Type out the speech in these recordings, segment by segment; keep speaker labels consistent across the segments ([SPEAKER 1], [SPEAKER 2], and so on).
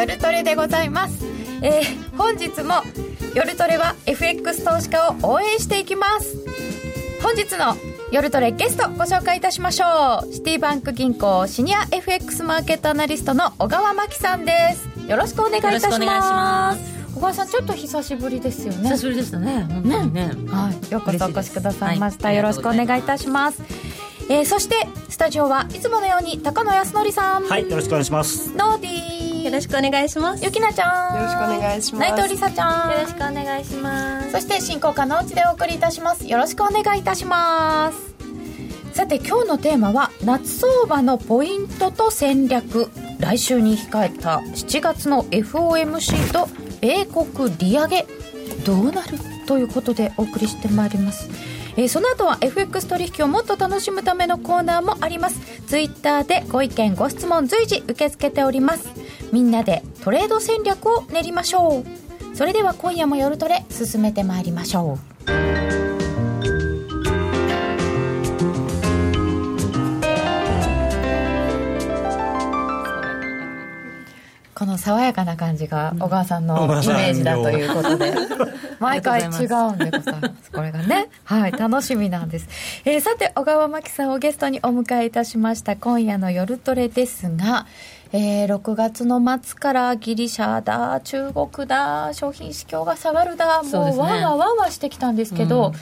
[SPEAKER 1] 夜トレでございます、えー本日も夜トレは FX 投資家を応援していきます。本日の夜トレゲストご紹介いたしましょう。シティバンク銀行シニア FX マーケットアナリストの小川真紀さんです。よろしくお願いいたします。小川さんちょっと久しぶりですよね。
[SPEAKER 2] 久しぶりでしたね。本当にね。
[SPEAKER 1] はい、ようこそお越しくださいました、
[SPEAKER 2] はい
[SPEAKER 1] よろしくお願いいたします。えーそしてスタジオはいつものように高野康則さん、
[SPEAKER 3] はい、よろしくお願いします。
[SPEAKER 1] ノーディー
[SPEAKER 4] よろしくお願いします。
[SPEAKER 1] ゆきなちゃん
[SPEAKER 4] よろしくお願いします。
[SPEAKER 1] 内藤梨沙ちゃん。
[SPEAKER 4] よろしくお願いします。
[SPEAKER 1] そして進行可能地でお送りいたします。よろしくお願いいたします。さて今日のテーマは夏相場のポイントと戦略。来週に控えた7月の FOMC と米国利上げ。どうなるということでお送りしてまいります。えーその後は FX 取引をもっと楽しむためのコーナーもあります。ツイッターでご意見ご質問随時受け付けておりますみんなでトレード戦略を練りましょう。それでは今夜も夜トレ進めてまいりましょう。この爽やかな感じが小川さんのイメージだということで。毎回違うんでございますこれがね。はい楽しみなんです、えーさて小川真紀さんをゲストにお迎えいたしました今夜の夜トレですがえー6月の末からギリシャだ中国だ商品市況が下がるだもうわわわわしてきたんですけど、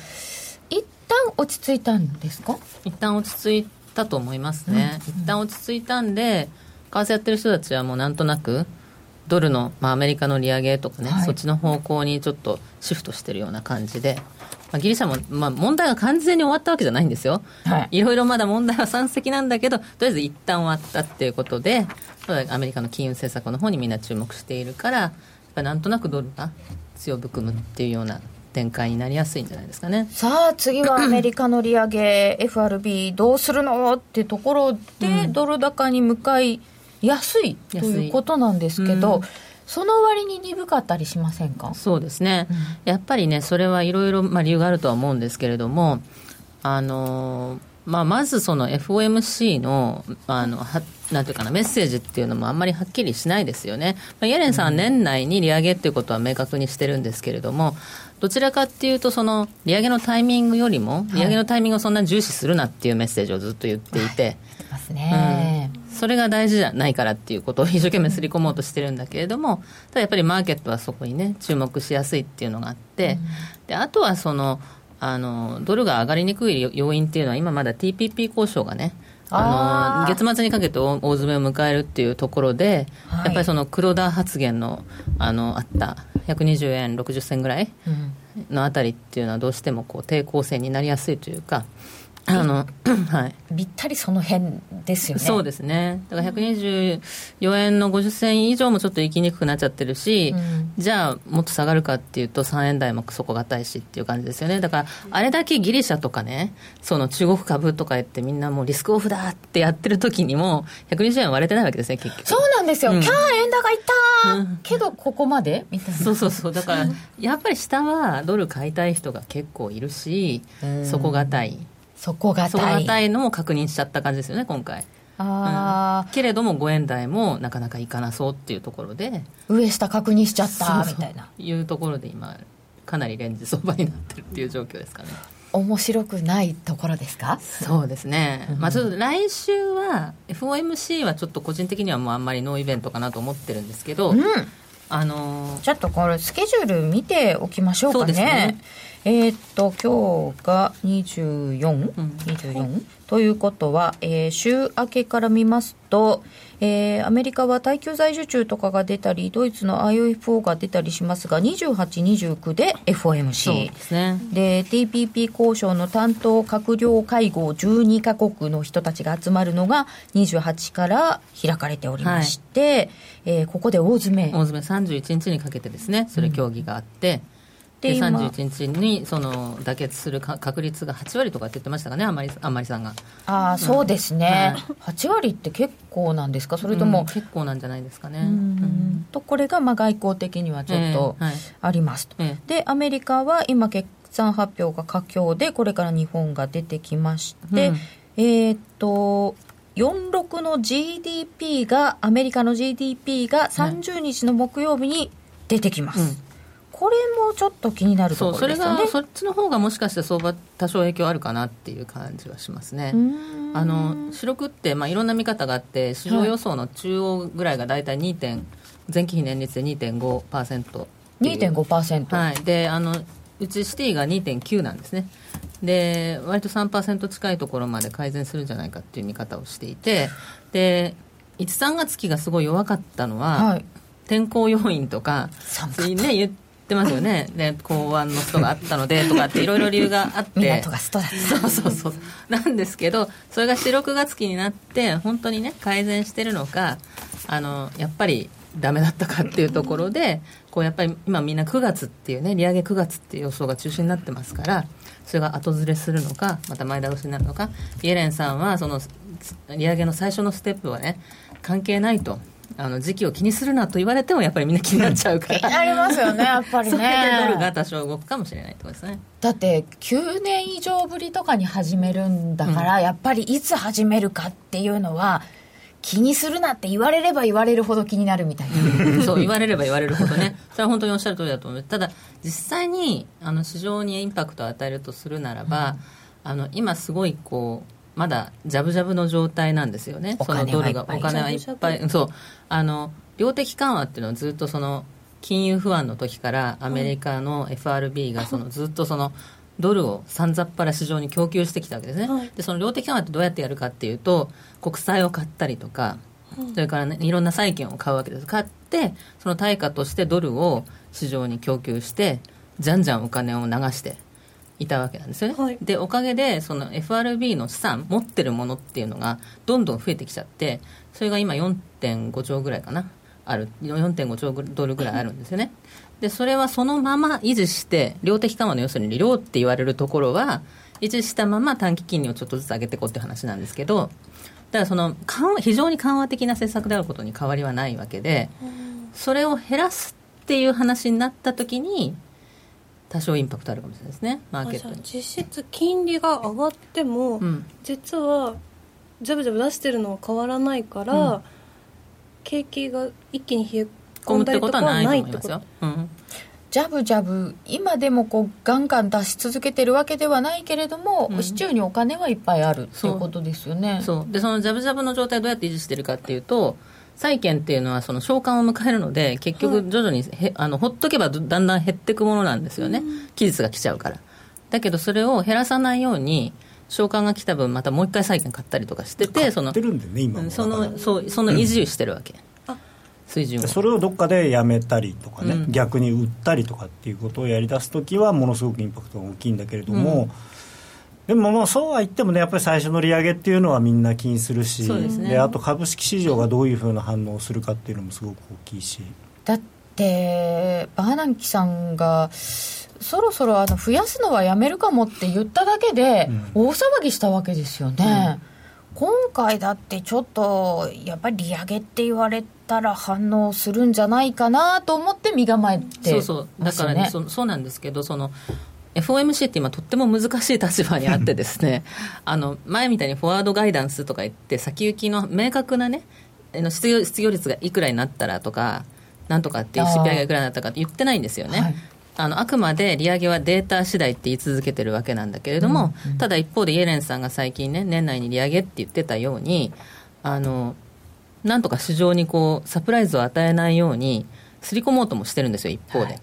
[SPEAKER 1] 一旦落ち着いたんですか？
[SPEAKER 2] 一旦落ち着いたと思いますね、一旦落ち着いたんで為替やってる人たちはもうなんとなくドルの、まあ、アメリカの利上げとかね、
[SPEAKER 1] はい。
[SPEAKER 2] そっちの方向にちょっとシフトしてるような感じで、まあ、ギリシャも、まあ、問題が完全に終わったわけじゃないんですよ、
[SPEAKER 1] はい。
[SPEAKER 2] いろいろまだ問題は山積なんだけどとりあえず一旦終わったっていうことでアメリカの金融政策の方にみんな注目しているからやっぱりなんとなくドルが強含むっていうような展開になりやすいんじゃないですかね。
[SPEAKER 1] さあ次はアメリカの利上げ FRB どうするの？ってところで、ドル高に向かいやすいということなんですけど、
[SPEAKER 2] うん
[SPEAKER 1] その割に鈍かったりしませんか？
[SPEAKER 2] そうですね、やっぱりね、それはいろいろまあ理由があるとは思うんですけれども、あのまあ、まずその FOMC のあのはなんていうかなメッセージっていうのもあんまりはっきりしないですよね、まあ、イエレンさんは年内に利上げっていうことは明確にしてるんですけれども、どちらかっていうと、その利上げのタイミングよりも、利上げのタイミングをそんなに重視するなっていうメッセージをずっと言っていて。
[SPEAKER 1] ますね、
[SPEAKER 2] それが大事じゃないからっていうことを 一生懸命すり込もうとしてるんだけれども、ただやっぱりマーケットはそこにね、注目しやすいっていうのがあって、であとはその、あの、ドルが上がりにくい要因っていうのは、今まだ TPP 交渉がね、あの月末にかけて大大詰めを迎えるっていうところで、
[SPEAKER 1] はい。
[SPEAKER 2] やっぱりその黒田発言のあのあった120円60銭ぐらい
[SPEAKER 1] うん。
[SPEAKER 2] のあたりっていうのはどうしてもこう抵抗線になりやすいというか、あのはい、
[SPEAKER 1] ぴったりその辺ですよね。
[SPEAKER 2] そうですね、だから124円の50銭以上もちょっと行きにくくなっちゃってるし、
[SPEAKER 1] うん。
[SPEAKER 2] じゃあ、もっと下がるかっていうと、3円台も底堅いしっていう感じですよね、だから、あれだけギリシャとかね、その中国株とか言って、みんなもうリスクオフだってやってる時にも、120円割れてないわけですね、結局。
[SPEAKER 1] そうなんですよ、
[SPEAKER 2] うん。
[SPEAKER 1] キャー円高いったー、
[SPEAKER 2] うん。
[SPEAKER 1] けどここまでみたいな。
[SPEAKER 2] そうそうそう、だから、やっぱり下はドル買いたい人が結構いるし、底堅い。
[SPEAKER 1] そこが
[SPEAKER 2] 底
[SPEAKER 1] 大
[SPEAKER 2] 堅いのも確認しちゃった感じですよね、今回。
[SPEAKER 1] あ
[SPEAKER 2] けれども5円台もなかなかいかなそうっていうところで。
[SPEAKER 1] ー上下確認しちゃったみたいな。
[SPEAKER 2] いうところで今かなりレンジ相場になってるっていう状況ですかね。
[SPEAKER 1] 面白くないところですか？
[SPEAKER 2] そうですね、まあちょっと来週は FOMC はちょっと個人的にはもうあんまりノーイベントかなと思ってるんですけど、
[SPEAKER 1] うん。
[SPEAKER 2] あのー
[SPEAKER 1] ちょっとこれスケジュール見ておきましょうかね。
[SPEAKER 2] そうですね
[SPEAKER 1] えーっと今日が 24?24、
[SPEAKER 2] うん。
[SPEAKER 1] 24ということは、えー週明けから見ますと、えーアメリカは耐久財受注とかが出たりドイツの IOFO が出たりしますが28、29で FOMC
[SPEAKER 2] ですね。
[SPEAKER 1] で TPP 交渉の担当閣僚会合12カ国の人たちが集まるのが28から開かれておりまして、えーここで大詰め。
[SPEAKER 2] 大詰め。31日にかけてですね。それ協議があって、で
[SPEAKER 1] で今。
[SPEAKER 2] 31日にその妥結するか確率が8割とかって言ってましたかねあんまりあんまりさんが。
[SPEAKER 1] ああそうですね、
[SPEAKER 2] は
[SPEAKER 1] 8割って結構なんですか？それと
[SPEAKER 2] うん
[SPEAKER 1] も、
[SPEAKER 2] 結構なんじゃないですかね、
[SPEAKER 1] うーん。とこれがまあ外交的にはちょっと
[SPEAKER 2] ええはい。
[SPEAKER 1] ありますと、
[SPEAKER 2] え
[SPEAKER 1] でアメリカは今決算発表が佳境でこれから日本が出てきまして、
[SPEAKER 2] うん。
[SPEAKER 1] えーっと46の GDP がアメリカの GDP が30日の木曜日に出てきます、うんこれもちょっと気になるところですよ
[SPEAKER 2] ねそそっちの方がもしかして相場多少影響あるかなっていう感じはしますねあの主力って、まあ、いろんな見方があって市場予想の中央ぐらいが大体 2. 点前期比年率で2.5%。2.5%? はい、であのうちシティが2.9なんですねで割と3%近いところまで改善するんじゃないかっていう見方をしていてで1、3月期がすごい弱かったのは、はい、天候要因とか、ね、言ってますよね、で港湾のストがあったのでとかっていろいろ理由があって。
[SPEAKER 1] 港がストだ
[SPEAKER 2] そうそうそうなんですけどそれが4、6月期になって本当にね改善してるのかあのやっぱりダメだったかっていうところでこうやっぱり今みんな9月っていうね利上げ9月っていう予想が中心になってますからそれが後ずれするのかまた前倒しになるのか。イエレンさんはその利上げの最初のステップはね関係ないとあの時期を気にするなと言われてもやっぱりみんな気になっちゃうから。
[SPEAKER 1] なりますよねやっぱりね。それ
[SPEAKER 2] でドルが多少動くかもしれないとですね。
[SPEAKER 1] だって9年以上ぶりとかに始めるんだから、うん、やっぱりいつ始めるかっていうのは気にするなって言われれば言われるほど気になるみたい
[SPEAKER 2] な。そう言われれば言われるほどね。それは本当におっしゃる通りだと思う。ただ実際にあの市場にインパクトを与えるとするならば、うん、あの今すごいこうまだじゃぶじゃぶの状態なんですよね、そのドルが、お金はいっぱい、そう。あの量的緩和っていうのはずっとその金融不安の時からアメリカの FRB がそのずっとそのドルをさんざっぱら市場に供給してきたわけですね、はい、でその量的緩和ってどうやってやるかっていうと国債を買ったりとか、それから、ね、いろんな債券を買うわけです。買ってその対価としてドルを市場に供給してじゃんじゃんお金を流していたわけなんですよね、はい、でおかげでその FRB の資産持ってるものっていうのがどんどん増えてきちゃってそれが今4.5兆ぐらいかな。ある。4.5兆ドルぐらいあるんですよね。でそれはそのまま維持して量的緩和の要するに量って言われるところは維持したまま短期金利をちょっとずつ上げていこうって話なんですけどだからその緩和非常に緩和的な政策であることに変わりはないわけでそれを減らすっていう話になった時に多少インパクトあるかもしれないですね。マーケットに。
[SPEAKER 4] 実質金利が上がっても、うん、実はジャブジャブ出してるのは変わらないから、うん、景気が一気に冷え込んだりとかはないってこと。はないと思いますよ、
[SPEAKER 1] ジャブジャブ今でもこうガンガン出し続けてるわけではないけれども、うん、市中にお金はいっぱいあるっていうことですよね。
[SPEAKER 2] そう。でそのジャブジャブの状態どうやって維持してるかっていうと債券っていうのはその償還を迎えるので結局徐々にへ、はい、あのほっとけばだんだん減っていくものなんですよね、期日が来ちゃうから。だけどそれを減らさないように償還が来た分またもう一回債券買ったりとかしてて
[SPEAKER 3] そのそ
[SPEAKER 2] のそうその維持してるわけ、
[SPEAKER 3] 水準それをどっかでやめたりとかね、うん、逆に売ったりとかっていうことをやりだす時はものすごくインパクトが大きいんだけれども、うんでもまあそうは言ってもねやっぱり最初の利上げっていうのはみんな気にするしで、ね、あと株式市場がどういうふうな反応をするかっていうのもすごく大きいし。
[SPEAKER 1] だってバーナンキさんがそろそろあの増やすのはやめるかもって言っただけで大騒ぎしたわけですよね、うん、今回だってちょっとやっぱり利上げって言われたら反応するんじゃないかなと思って身構えて、
[SPEAKER 2] ね、そうそう。だからねそそうなんですけどその FOMC って今とっても難しい立場にあってですね あの前みたいにフォワードガイダンスとか言って先行きの明確なね失業失業率がいくらになったらとかなんとかっていう CPI がいくらになったかって言ってないんですよね、はい、あのあくまで利上げはデータ次第って言い続けてるわけなんだけれども、うんうん、ただ一方でイエレンさんが最近ね年内に利上げって言ってたようにあのなんとか市場にこうサプライズを与えないようにすり込もうともしてるんですよ一方で、はい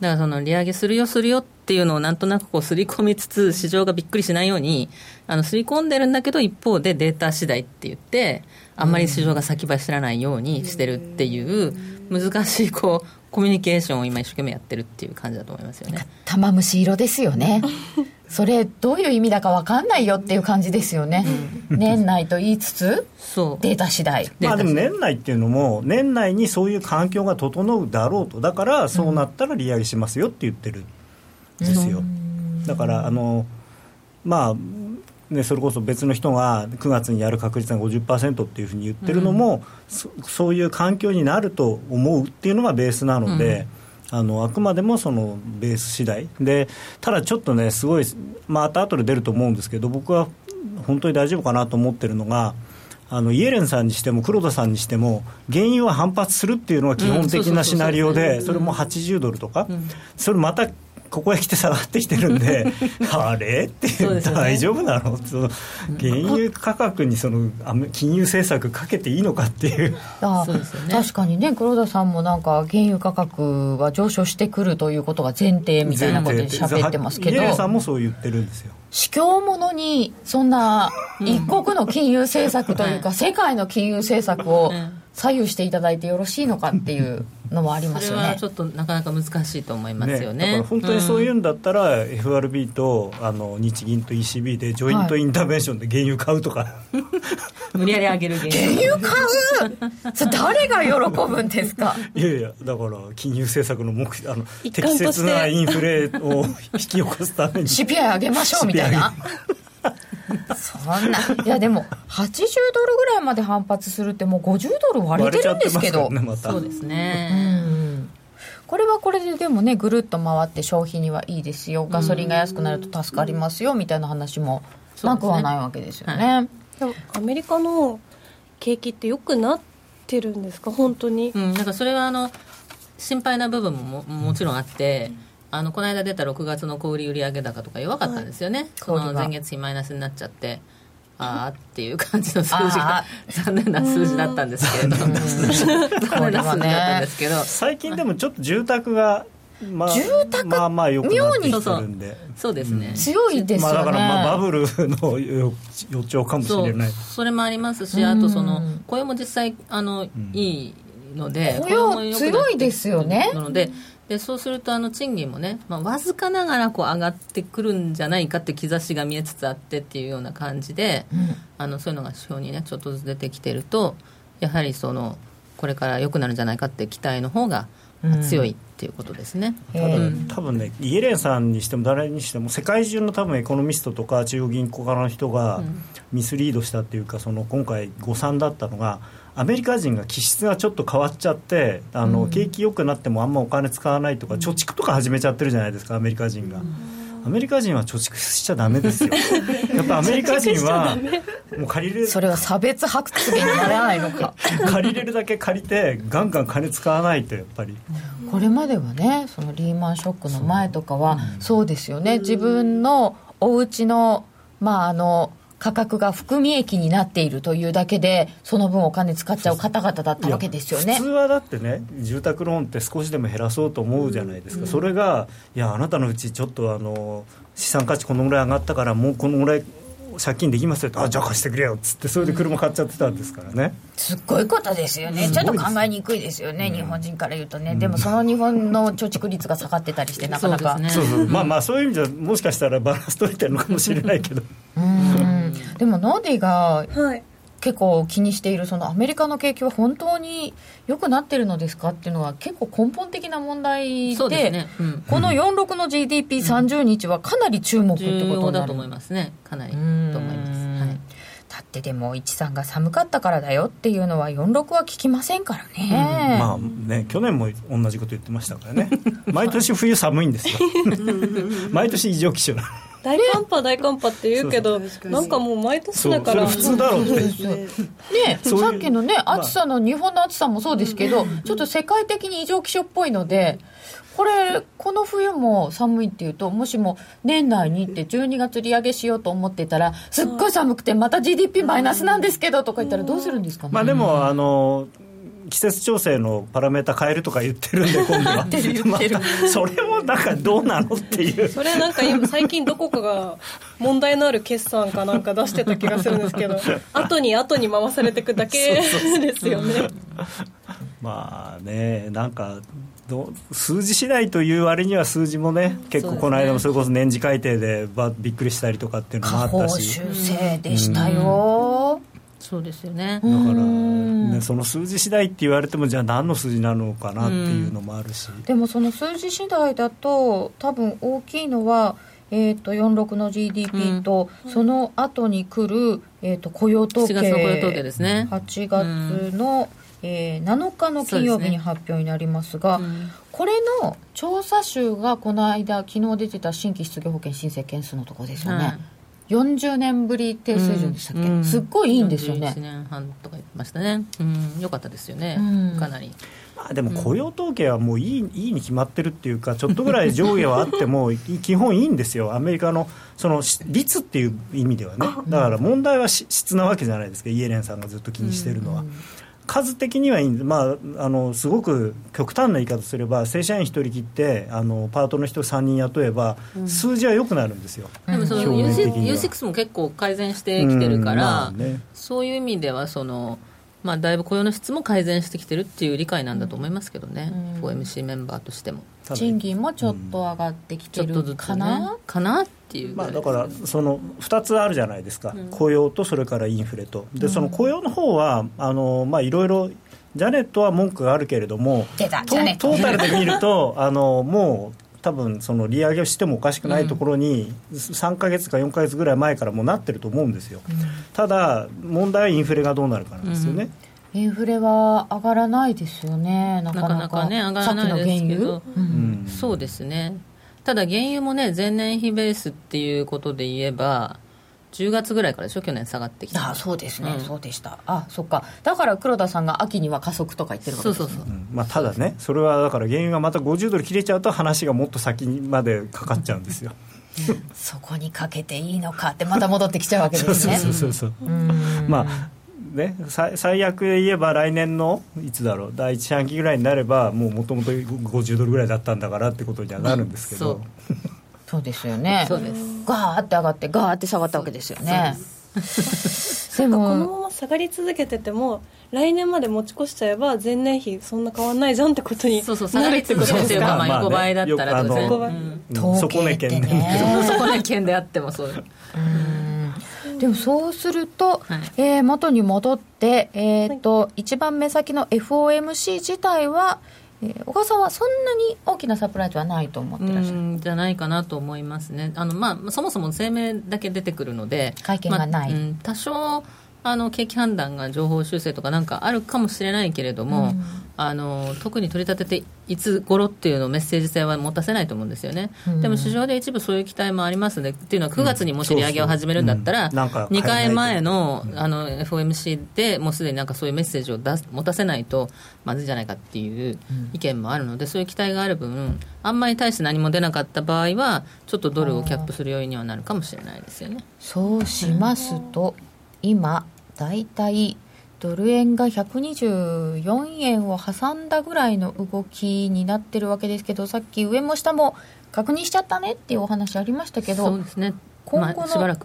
[SPEAKER 2] だからその利上げするよするよっていうのをなんとなくこう刷り込みつつ市場がびっくりしないようにあの刷り込んでるんだけど一方でデータ次第って言ってあんまり市場が先走らないようにしてるっていう難しいこうコミュニケーションを今一生懸命やってるっていう感じだと思いますよね。
[SPEAKER 1] 玉虫色ですよね。それどういう意味だか分かんないよっていう感じですよね、うん、年内と言いつつそう。データ次第。
[SPEAKER 3] まあでも年内っていうのも年内にそういう環境が整うだろうと。だからそうなったら利上げしますよって言ってるんですよ、うん、だからあのまあね、それこそ別の人が9月にやる確率が50%っていうふうに言ってるのも、うん、そそういう環境になると思うっていうのがベースなので、あのあくまでもそのベース次第。でただちょっとねすごいまた後で出ると思うんですけど僕は本当に大丈夫かなと思ってるのがあのイエレンさんにしても黒田さんにしても原油は反発するっていうのが基本的なシナリオでそれも80ドルとか、それまたここへ来て下がってきてるんで、あれ？って、ね、大丈夫なの？その原油価格にその金融政策かけていいのかっていう。
[SPEAKER 1] あそうですよ、ね、確かにね、黒田さんもなんか、原油価格は上昇してくるということが前提みたいなことで喋ってますけど、
[SPEAKER 3] さんもそう言ってるんですよ。
[SPEAKER 1] 市況ものにそんな一国の金融政策というか、世界の金融政策を左右していただいてよろしいのかっていうのもありますよね。それは
[SPEAKER 2] ちょっとなかなか難しいと思いますよね。ね
[SPEAKER 3] だから本当にそういうんだったら、うん、FRB とあの日銀と ECB でジョイントインターベンションで原油買うとか、はい、
[SPEAKER 2] 無理やり上げる
[SPEAKER 1] 原油。買う？それ誰が喜ぶんですか？
[SPEAKER 3] いやいやだから金融政策の目あの適切なインフレを引き起こすために。
[SPEAKER 1] CPI 上げましょうみたいなそんな。いやでも80ドルぐらいまで反発するってもう50ドル割れてるんですけど、
[SPEAKER 2] ねま、そうですね、
[SPEAKER 1] うん、これはこれででもねぐるっと回って消費にはいいですよ。ガソリンが安くなると助かりますよみたいな話もなくはないわけですよね、
[SPEAKER 4] でもアメリカの景気ってよくなってるんですか本当に、
[SPEAKER 2] うん、なんかそれはあの心配な部分もももちろんあって、うんあのこの間出た6月の小売売上高とか弱かったんですよね、はい、その前月比マイナスになっちゃって。ああっていう感じの数字が 残念な数字だったんですけれど。残念な数字だったんですけど。
[SPEAKER 3] 最近でもちょっと住宅が
[SPEAKER 1] まあ、住宅？
[SPEAKER 3] まあまあよくなってきてるんで。
[SPEAKER 2] そう。ですね、うん、
[SPEAKER 1] 強いですよね、まあ、
[SPEAKER 3] だからまあバブルの予兆かもしれない。
[SPEAKER 2] それもありますしあとその雇用も実際あの、うん、いいので
[SPEAKER 1] 雇用強いですよね。
[SPEAKER 2] なのででそうするとあの賃金もね、まあ、わずかながらこう上がってくるんじゃないかって兆しが見えつつあってっていうような感じで、うん、あのそういうのが指標にねちょっとずつ出てきてるとやはりそのこれから良くなるんじゃないかって期待の方が強いっていうことですね、
[SPEAKER 3] うん、多分ねイエレンさんにしても誰にしても世界中の多分エコノミストとか中央銀行家の人がミスリードしたっていうかその今回誤算だったのがアメリカ人が気質がちょっと変わっちゃってあの、うん、景気良くなってもあんまお金使わないとか、貯蓄とか始めちゃってるじゃないですかアメリカ人が。アメリカ人は貯蓄しちゃだめですよ。やっぱアメリカ人はもう借りれる
[SPEAKER 1] それは差別発言にならないのか。
[SPEAKER 3] 借りれるだけ借りてガンガン金使わないとやっぱり。
[SPEAKER 1] これまではねそのリーマンショックの前とかはそうですよね。自分のお家のまああの価格が含み益になっているというだけでその分お金使っちゃう方々だったわけですよね。
[SPEAKER 3] 普通はだってね住宅ローンって少しでも減らそうと思うじゃないですか、うん、それがいやあなたのうちちょっとあの資産価値このぐらい上がったからもうこのぐらい借金できますよあじゃあ貸してくれよっつってそれで車買っちゃってたんですからね、
[SPEAKER 1] すっごいことですよね。ちょっと考えにくいですよね、うん、日本人から言うとね、でもその日本の貯蓄率が下がってたりしてなかなか。
[SPEAKER 3] そうそう、まあまあそういう意味じゃもしかしたらバランス取れてるのかもしれないけど。うん
[SPEAKER 1] でもノーディが、はい。結構気にしているそのアメリカの景気は本当に良くなってるのですかっていうのは結構根本的な問題で、ね。うん、この46の GDP30 日はかなり注目ってことにな
[SPEAKER 2] る、だと思いますね。かなり。と思います、はい、
[SPEAKER 1] だってでも一さんが寒かったからだよっていうのは46は聞きませんから
[SPEAKER 3] ね、うん、まあね去年も同じこと言ってましたからね。毎年冬寒いんですよ。毎年異常気象
[SPEAKER 4] 大寒波大寒波って言うけどなんかもう毎年だから。
[SPEAKER 3] 普通だろうって。ね
[SPEAKER 1] さっきのね暑さの日本の暑さもそうですけど、ちょっと世界的に異常気象っぽいのでこれこの冬も寒いっていうともしも年内にって12月利上げしようと思ってたらすっごい寒くてまた GDP マイナスなんですけどとか言ったらどうするんですかね、
[SPEAKER 3] まあでもあの季節調整のパラメータ変えるとか言ってるんで今度は。またそれもなんかどうなのっていう。
[SPEAKER 4] それなんか今最近どこかが問題のある決算かなんか出してた気がするんですけど 後に後に回されていくだけ ですよね。
[SPEAKER 3] まあねなんかど数字次第という割には数字もね結構この間もそれこそ年次改定でばびっくりしたりとかっていうのもあったし。
[SPEAKER 1] 修正でしたよ、
[SPEAKER 2] うんそうですよね。
[SPEAKER 3] だから、ね、その数字次第って言われてもじゃあ何の数字なのかなっていうのもあるし、
[SPEAKER 1] でもその数字次第だと多分大きいのはえーと、46の GDP と、うん、その後に来る、えーと、雇用統計。
[SPEAKER 2] 8月の雇用統計ですね。
[SPEAKER 1] 8月の、うん、えー、7日の金曜日に発表になりますが、ね。うん、これの調査集がこの間昨日出てた新規失業保険申請件数のところですよね、40年ぶり低水準でしたっけ、うん、すっごいいいんですよね。
[SPEAKER 2] 1年半とか言ってましたね。うん。よかったですよね、うん、かなり。
[SPEAKER 3] まあ、でも雇用統計はもういい,、いいに決まってるっていうか、ちょっとぐらい上下はあっても、基本いいんですよ、アメリカのその率っていう意味ではね、だから問題は質なわけじゃないですか、イエレンさんがずっと気にしてるのは。数的にはいいんで、まあ、あのすごく極端な言い方すれば正社員1人切ってあのパートの人3人雇えば、数字は良くなるんですよ、
[SPEAKER 2] でもその U6 も結構改善してきてるから、まあね、そういう意味ではその、まあ、だいぶ雇用の質も改善してきてるっていう理解なんだと思いますけどね、うん、FOMC メンバーとしても。
[SPEAKER 1] 賃金もちょっと上がってきてるかな、ね、
[SPEAKER 2] かなっていう、
[SPEAKER 3] まあ、だからその2つあるじゃないですか、うん、雇用とそれからインフレと。でその雇用の方はあのまあいろいろジャネットは文句があるけれどもトータルで見るとあのもう多分その利上げをしてもおかしくないところに3か月か4か月ぐらい前からもうなってると思うんですよ、うん、ただ問題はインフレがどうなるかなんですよね、
[SPEAKER 1] インフレは上がらないですよね、なかなか
[SPEAKER 2] ね、上がらないですけど、うん、そうですね、ただ原油もね、前年比ベースっていうことで言えば、10月ぐらいからでしょ、去年下がってきた
[SPEAKER 1] あそうですね、うん、そうでした、あそっか、だから黒田さんが秋には加速とか言ってるわけです
[SPEAKER 2] そうそうそう、う
[SPEAKER 3] ん、まあ、ただね、それはだから原油がまた50ドル切れちゃうと、話がもっと先までかかっちゃうんですよ。
[SPEAKER 1] そこにかけていいのかってまた戻ってきちゃうわけですね。
[SPEAKER 3] そうそうそうそう。まあね、最悪で言えば来年のいつだろう？第一四半期ぐらいになればもうもともと50ドルぐらいだったんだからってことにはなるんですけど、う。ん、
[SPEAKER 1] そうですよね。
[SPEAKER 2] そうです。
[SPEAKER 1] ガーって上がってガーって下がったわけですよね。
[SPEAKER 4] でもこのまま下がり続けてても来年まで持ち越しちゃえば前年比そんな変わらないじゃんってことに
[SPEAKER 2] そうそう下がり続けてるまあ横ばいだったら当然、
[SPEAKER 3] まあね、うん、底値圏で。
[SPEAKER 2] 底値圏であってもそう。うん。
[SPEAKER 1] でもそうすると、はい、えー、元に戻って、えーと、はい、一番目先の FOMC 自体は、えー、小川さんはそんなに大きなサプライズはないと思ってらっしゃる。
[SPEAKER 2] じゃないかなと思いますね。あの、まあ、そもそも声明だけ出てくるので。
[SPEAKER 1] 会見がない、まあ
[SPEAKER 2] うん、多少あの景気判断が情報修正とかなんかあるかもしれないけれども、うん、あの特に取り立てていつ頃っていうのメッセージ性は持たせないと思うんですよね、うん、でも市場で一部そういう期待もありますねっていうのは9月にもし利上げを始めるんだったら、2回前のあの FOMC でもうすでになんかそういうメッセージを出す持たせないとまずいじゃないかっていう意見もあるので、そういう期待がある分あんまり対して何も出なかった場合はちょっとドルをキャップする要因にはなるかもしれないですよね。
[SPEAKER 1] そうしますと、今大体ドル円が124円を挟んだぐらいの動きになってるわけですけどさっき上も下も確認しちゃったねっていうお話ありましたけど
[SPEAKER 2] そうですね。今後の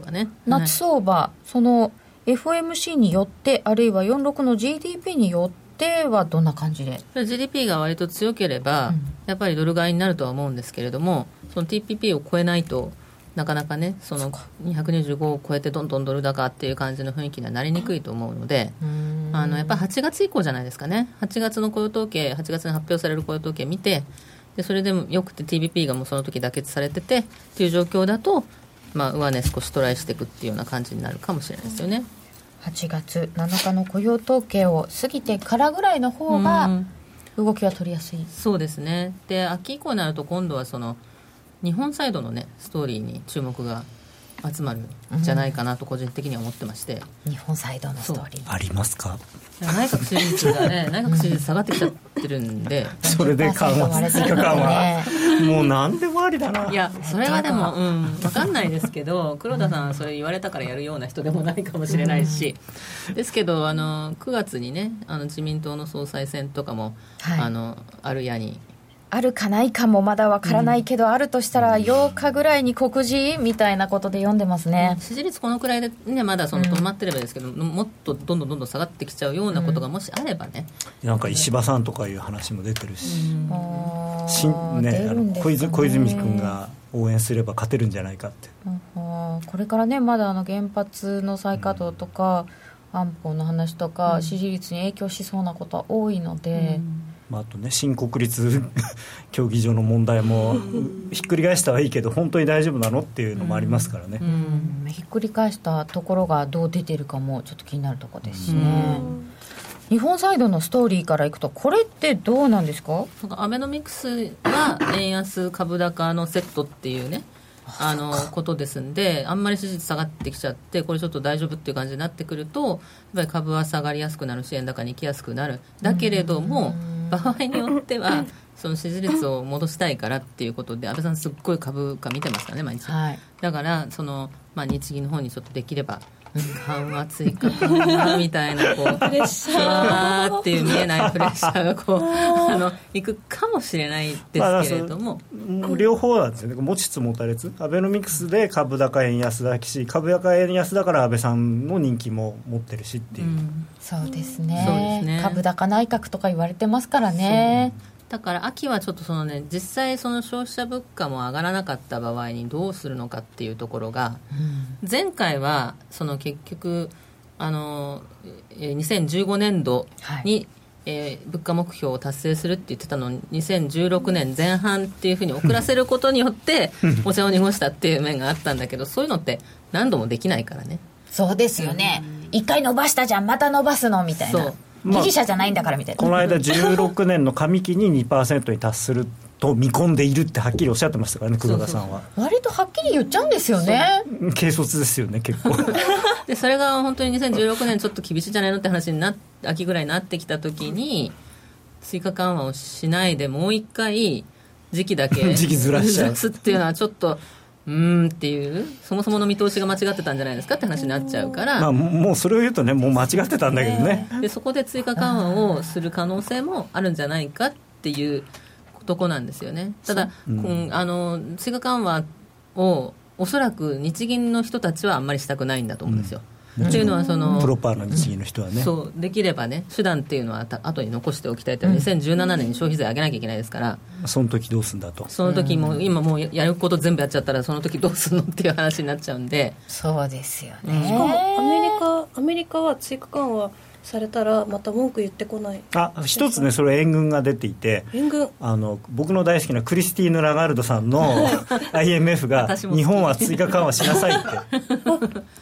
[SPEAKER 1] 夏相場、その FOMC によってあるいは46の GDP によってはどんな感じで
[SPEAKER 2] ？GDP が割と強ければ、やっぱりドル買いになるとは思うんですけれどもその TPP を超えないとなかなかねその225を超えてどんどんドル高っていう感じの雰囲気にはなりにくいと思うのであのやっぱり8月以降じゃないですかね。8月の雇用統計8月に発表される雇用統計見てでそれでもよくて TBP がもうその時妥結されててっていう状況だと、まあ、上値少しトライしていくっていうような感じになるかもしれないですよね。
[SPEAKER 1] 8月7日の雇用統計を過ぎてからぐらいの方が動きは取りやすい、
[SPEAKER 2] そうですね。で秋以降になると今度はその日本サイドのねストーリーに注目が集まるんじゃないかなと個人的には思ってまして、
[SPEAKER 1] うん、日本サイドのストーリー。
[SPEAKER 3] ありますか？
[SPEAKER 2] 内閣支持率がね内閣支持率下がってきちゃってるんで。
[SPEAKER 3] それで緩和緩和。もう何でもありだな。
[SPEAKER 2] いやそれはでもうん分かんないですけど黒田さんそれ言われたからやるような人でもないかもしれないし、うん、ですけどあの9月にねあの自民党の総裁選とかも、はい、あのあるやに
[SPEAKER 1] あるかないかもまだわからないけど、うん、あるとしたら8日ぐらいに告示みたいなことで読んでますね、
[SPEAKER 2] 支持率このくらいで、ね、まだその止まってればですけど、うん、もっとどんどんどんどん下がってきちゃうようなことがもしあればね、
[SPEAKER 3] うん、なんか石破さんとかいう話も出てるし、しね、あの小泉小泉君が応援すれば勝てるんじゃないかって、
[SPEAKER 1] これからねまだあの原発の再稼働とか、安保の話とか、支持率に影響しそうなことは多いので。
[SPEAKER 3] まあ、あとね新国立 競技場の問題もひっくり返したはいいけど本当に大丈夫なのっていうのもありますからね、
[SPEAKER 1] うん、ひっくり返したところがどう出てるかもちょっと気になるところですしね。日本サイドのストーリーからいくとこれってどうなんですか
[SPEAKER 2] アベノミクスは円安株高のセットっていうねあのことですんであんまり支持率下がってきちゃってこれちょっと大丈夫っていう感じになってくるとやっぱり株は下がりやすくなるし円高に行きやすくなる。だけれども場合によってはその支持率を戻したいからっていうことで安倍さんすっごい株価見てますからね毎日、
[SPEAKER 1] はい、
[SPEAKER 2] だからその、まあ、日銀の方にちょっとできれば緩和追加緩和みたいなこう
[SPEAKER 4] プレッシャ
[SPEAKER 2] ー。っていう見えないプレッシャーがこうあのいくかもしれないですけれども、
[SPEAKER 3] まあ、両方なんですよね。持ちつ持たれつ。アベノミクスで株高円安だし株高円安だから安倍さんの人気も持ってるしっていう、うん、
[SPEAKER 1] そうですね、ね、株高内閣とか言われてますからね
[SPEAKER 2] だから秋はちょっとそのね実際その消費者物価も上がらなかった場合にどうするのかっていうところが、うん、前回はその結局あの2015年度に、はい。えー、物価目標を達成するって言ってたのに2016年前半っていうふうに遅らせることによってお茶を濁したっていう面があったんだけどそういうのって何度もできないからね。
[SPEAKER 1] そうですよね。一回伸ばしたじゃんまた伸ばすのみたいなギリシャじゃないんだからみたいな、
[SPEAKER 3] この間16年の上期に2%に達すると見込んでいるってはっきりおっしゃってましたからね黒田さんは。
[SPEAKER 1] 割とはっきり言っちゃうんですよね。
[SPEAKER 3] 軽率ですよね結構。
[SPEAKER 2] でそれが本当に2016年ちょっと厳しいじゃないのって話にな秋ぐらいになってきた時に追加緩和をしないでもう一回時期だけ
[SPEAKER 3] 時期ずらしちゃう。
[SPEAKER 2] っていうのはちょっとうんっていうそもそもの見通しが間違ってたんじゃないですかって話になっちゃうから、
[SPEAKER 3] まあ、もうそれを言うとねもう間違ってたんだけどね、
[SPEAKER 2] でそこで追加緩和をする可能性もあるんじゃないかっていうとこなんですよね。ただ、うん、あの追加緩和をおそらく日銀の人たちはあんまりしたくないんだと思うんですよ、うん
[SPEAKER 3] っていうのはそのプロパーの日銀の人はね、
[SPEAKER 2] そうできればね手段っていうのは後に残しておきたいという。のは、2017年に消費税上げなきゃいけないですから。
[SPEAKER 3] その時どうすんだと。
[SPEAKER 2] その時も、今もうやること全部やっちゃったらその時どうすんのっていう話になっちゃうんで。
[SPEAKER 1] そうですよね、
[SPEAKER 4] しかもアメリカアメリカは追加緩和されたらまた文句言ってこない。
[SPEAKER 3] あ一つねそれ援軍が出ていて
[SPEAKER 4] 援軍。
[SPEAKER 3] あの僕の大好きなクリスティーヌ・ラガルドさんの IMF が日本は追加緩和しなさいっ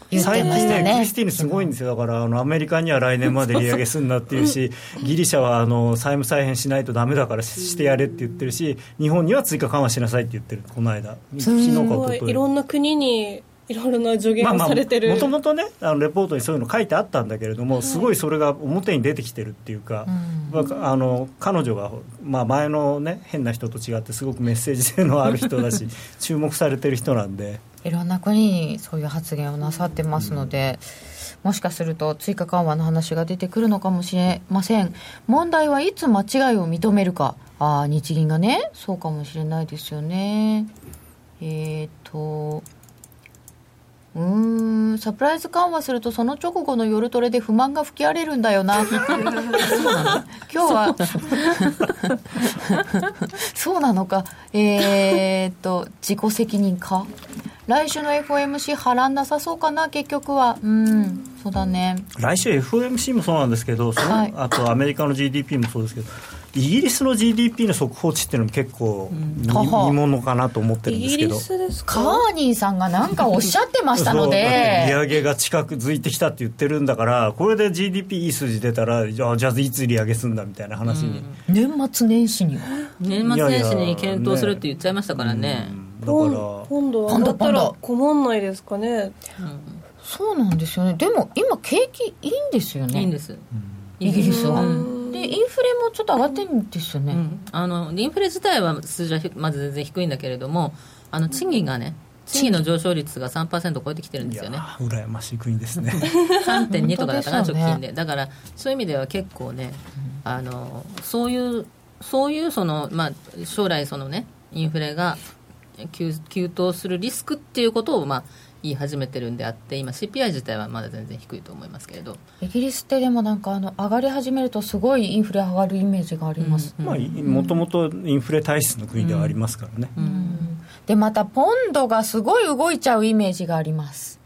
[SPEAKER 3] て。最近ね、ティすごいんですよ、だからあのアメリカには来年まで利上げすんなっていうし、ギリシャはあの債務再編しないとだめだからしてやれって言ってるし、日本には追加緩和しなさいって言ってる、この間、
[SPEAKER 4] 昨日かいろんな国にいろいろな助言をされてる。
[SPEAKER 3] もともとねあのレポートにそういうの書いてあったんだけれども、すごいそれが表に出てきてるっていうか、うん、あの彼女が、まあ、前のね変な人と違ってすごくメッセージ性のある人だし 注目されてる人なんで
[SPEAKER 1] いろんな国にそういう発言をなさってますので、もしかすると追加緩和の話が出てくるのかもしれません。問題はいつ間違いを認めるか。ああ日銀がね。そうかもしれないですよね。えっ、ー、とうんサプライズ緩和するとその直後の夜トレで不満が吹き荒れるんだよな。今日は。そうなの。か。えー、っと自己責任か？来週の FOMC 波乱なさそうかな？結局は。うんそうだね。
[SPEAKER 3] 来週 FOMC もそうなんですけどその、はい、あとアメリカの GDP もそうですけどイギリスの GDP の速報値っていうのも結構見,、ものかなと思ってるんですけど。
[SPEAKER 1] カーニーさんが何かおっしゃってましたので。
[SPEAKER 3] 利上げが近づいてきたって言ってるんだからこれで GDP いい数字出たらじゃあじゃあいつ利上げすんだみたいな話に、
[SPEAKER 1] うん、年末年始に
[SPEAKER 2] 年末年始に検討するって言っちゃいましたからね、
[SPEAKER 3] だから
[SPEAKER 4] 今度上がったら困んないですかね、うん、
[SPEAKER 1] そうなんですよね。でも今景気いいんですよね。
[SPEAKER 2] いいんです
[SPEAKER 1] イギリスは、でインフレもちょっと上がってるんですよね、うん、
[SPEAKER 2] あのインフレ自体は数字はまず全然低いんだけれどもあの賃金がね賃金の上昇率が3%超えてきてるんですよね。
[SPEAKER 3] 羨ましい国ですね。
[SPEAKER 2] 3.2とかだったかな、直近で。だからそういう意味では結構ねあのそういうそういうその、まあ、将来そのねインフレが急急騰するリスクっていうことを、まあ、言い始めてるんであって今 CPI 自体はまだ全然低いと思いますけれど。
[SPEAKER 1] イギリスってでもなんかあの上がり始めるとすごいインフレ上がるイメージがあります、
[SPEAKER 3] うん、まあもともとインフレ体質の国ではありますからね、うん。うん、
[SPEAKER 1] でまたポンドがすごい動いちゃうイメージがあります。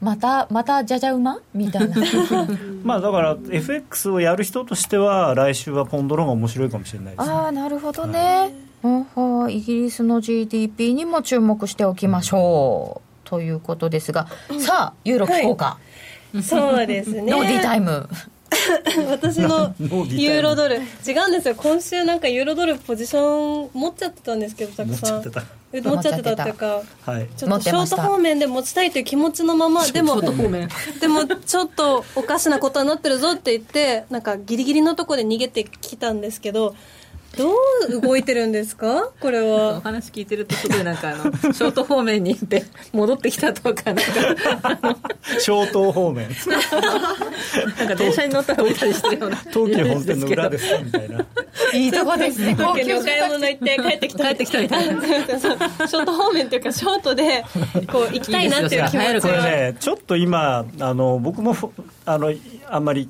[SPEAKER 1] またまたじゃじゃ馬みたいな。
[SPEAKER 3] まあだから FX をやる人としては来週はポンドの方が面白いかもしれないです、ね、
[SPEAKER 1] ああなるほどね、はい、イギリスの GDP にも注目しておきましょうということですが、さあ、ユーロ聞こうか。
[SPEAKER 4] はい、そうですね。
[SPEAKER 1] ノーディータイム。
[SPEAKER 4] 私のユーロドル。違うんですよ。今週なんかユーロドルポジション持っちゃってたんですけどたくさん。持っちゃってた。っていうか、はい、ちょっとショート方面で持ちたいという気持ちのままでも でもちょっとおかしなことになってるぞって言ってなんかギリギリのところで逃げてきたんですけどどう動いてるんですか？これは。
[SPEAKER 2] お話聞いてるとすごいなんかあの ショート方面に行って戻ってきたとかなんか。
[SPEAKER 3] ショート方面。
[SPEAKER 2] なんか電車に乗ったら降りたりしてるような
[SPEAKER 3] 東 急本店の裏ですかみたいな。い
[SPEAKER 1] いとこですね。
[SPEAKER 4] 高級お買い物行って帰ってきた。帰ってきたみたいな。ショート方面っていうかショートでこう行きたいなっていう気持ち
[SPEAKER 3] は。ねちょっと今あの僕もあのあんまり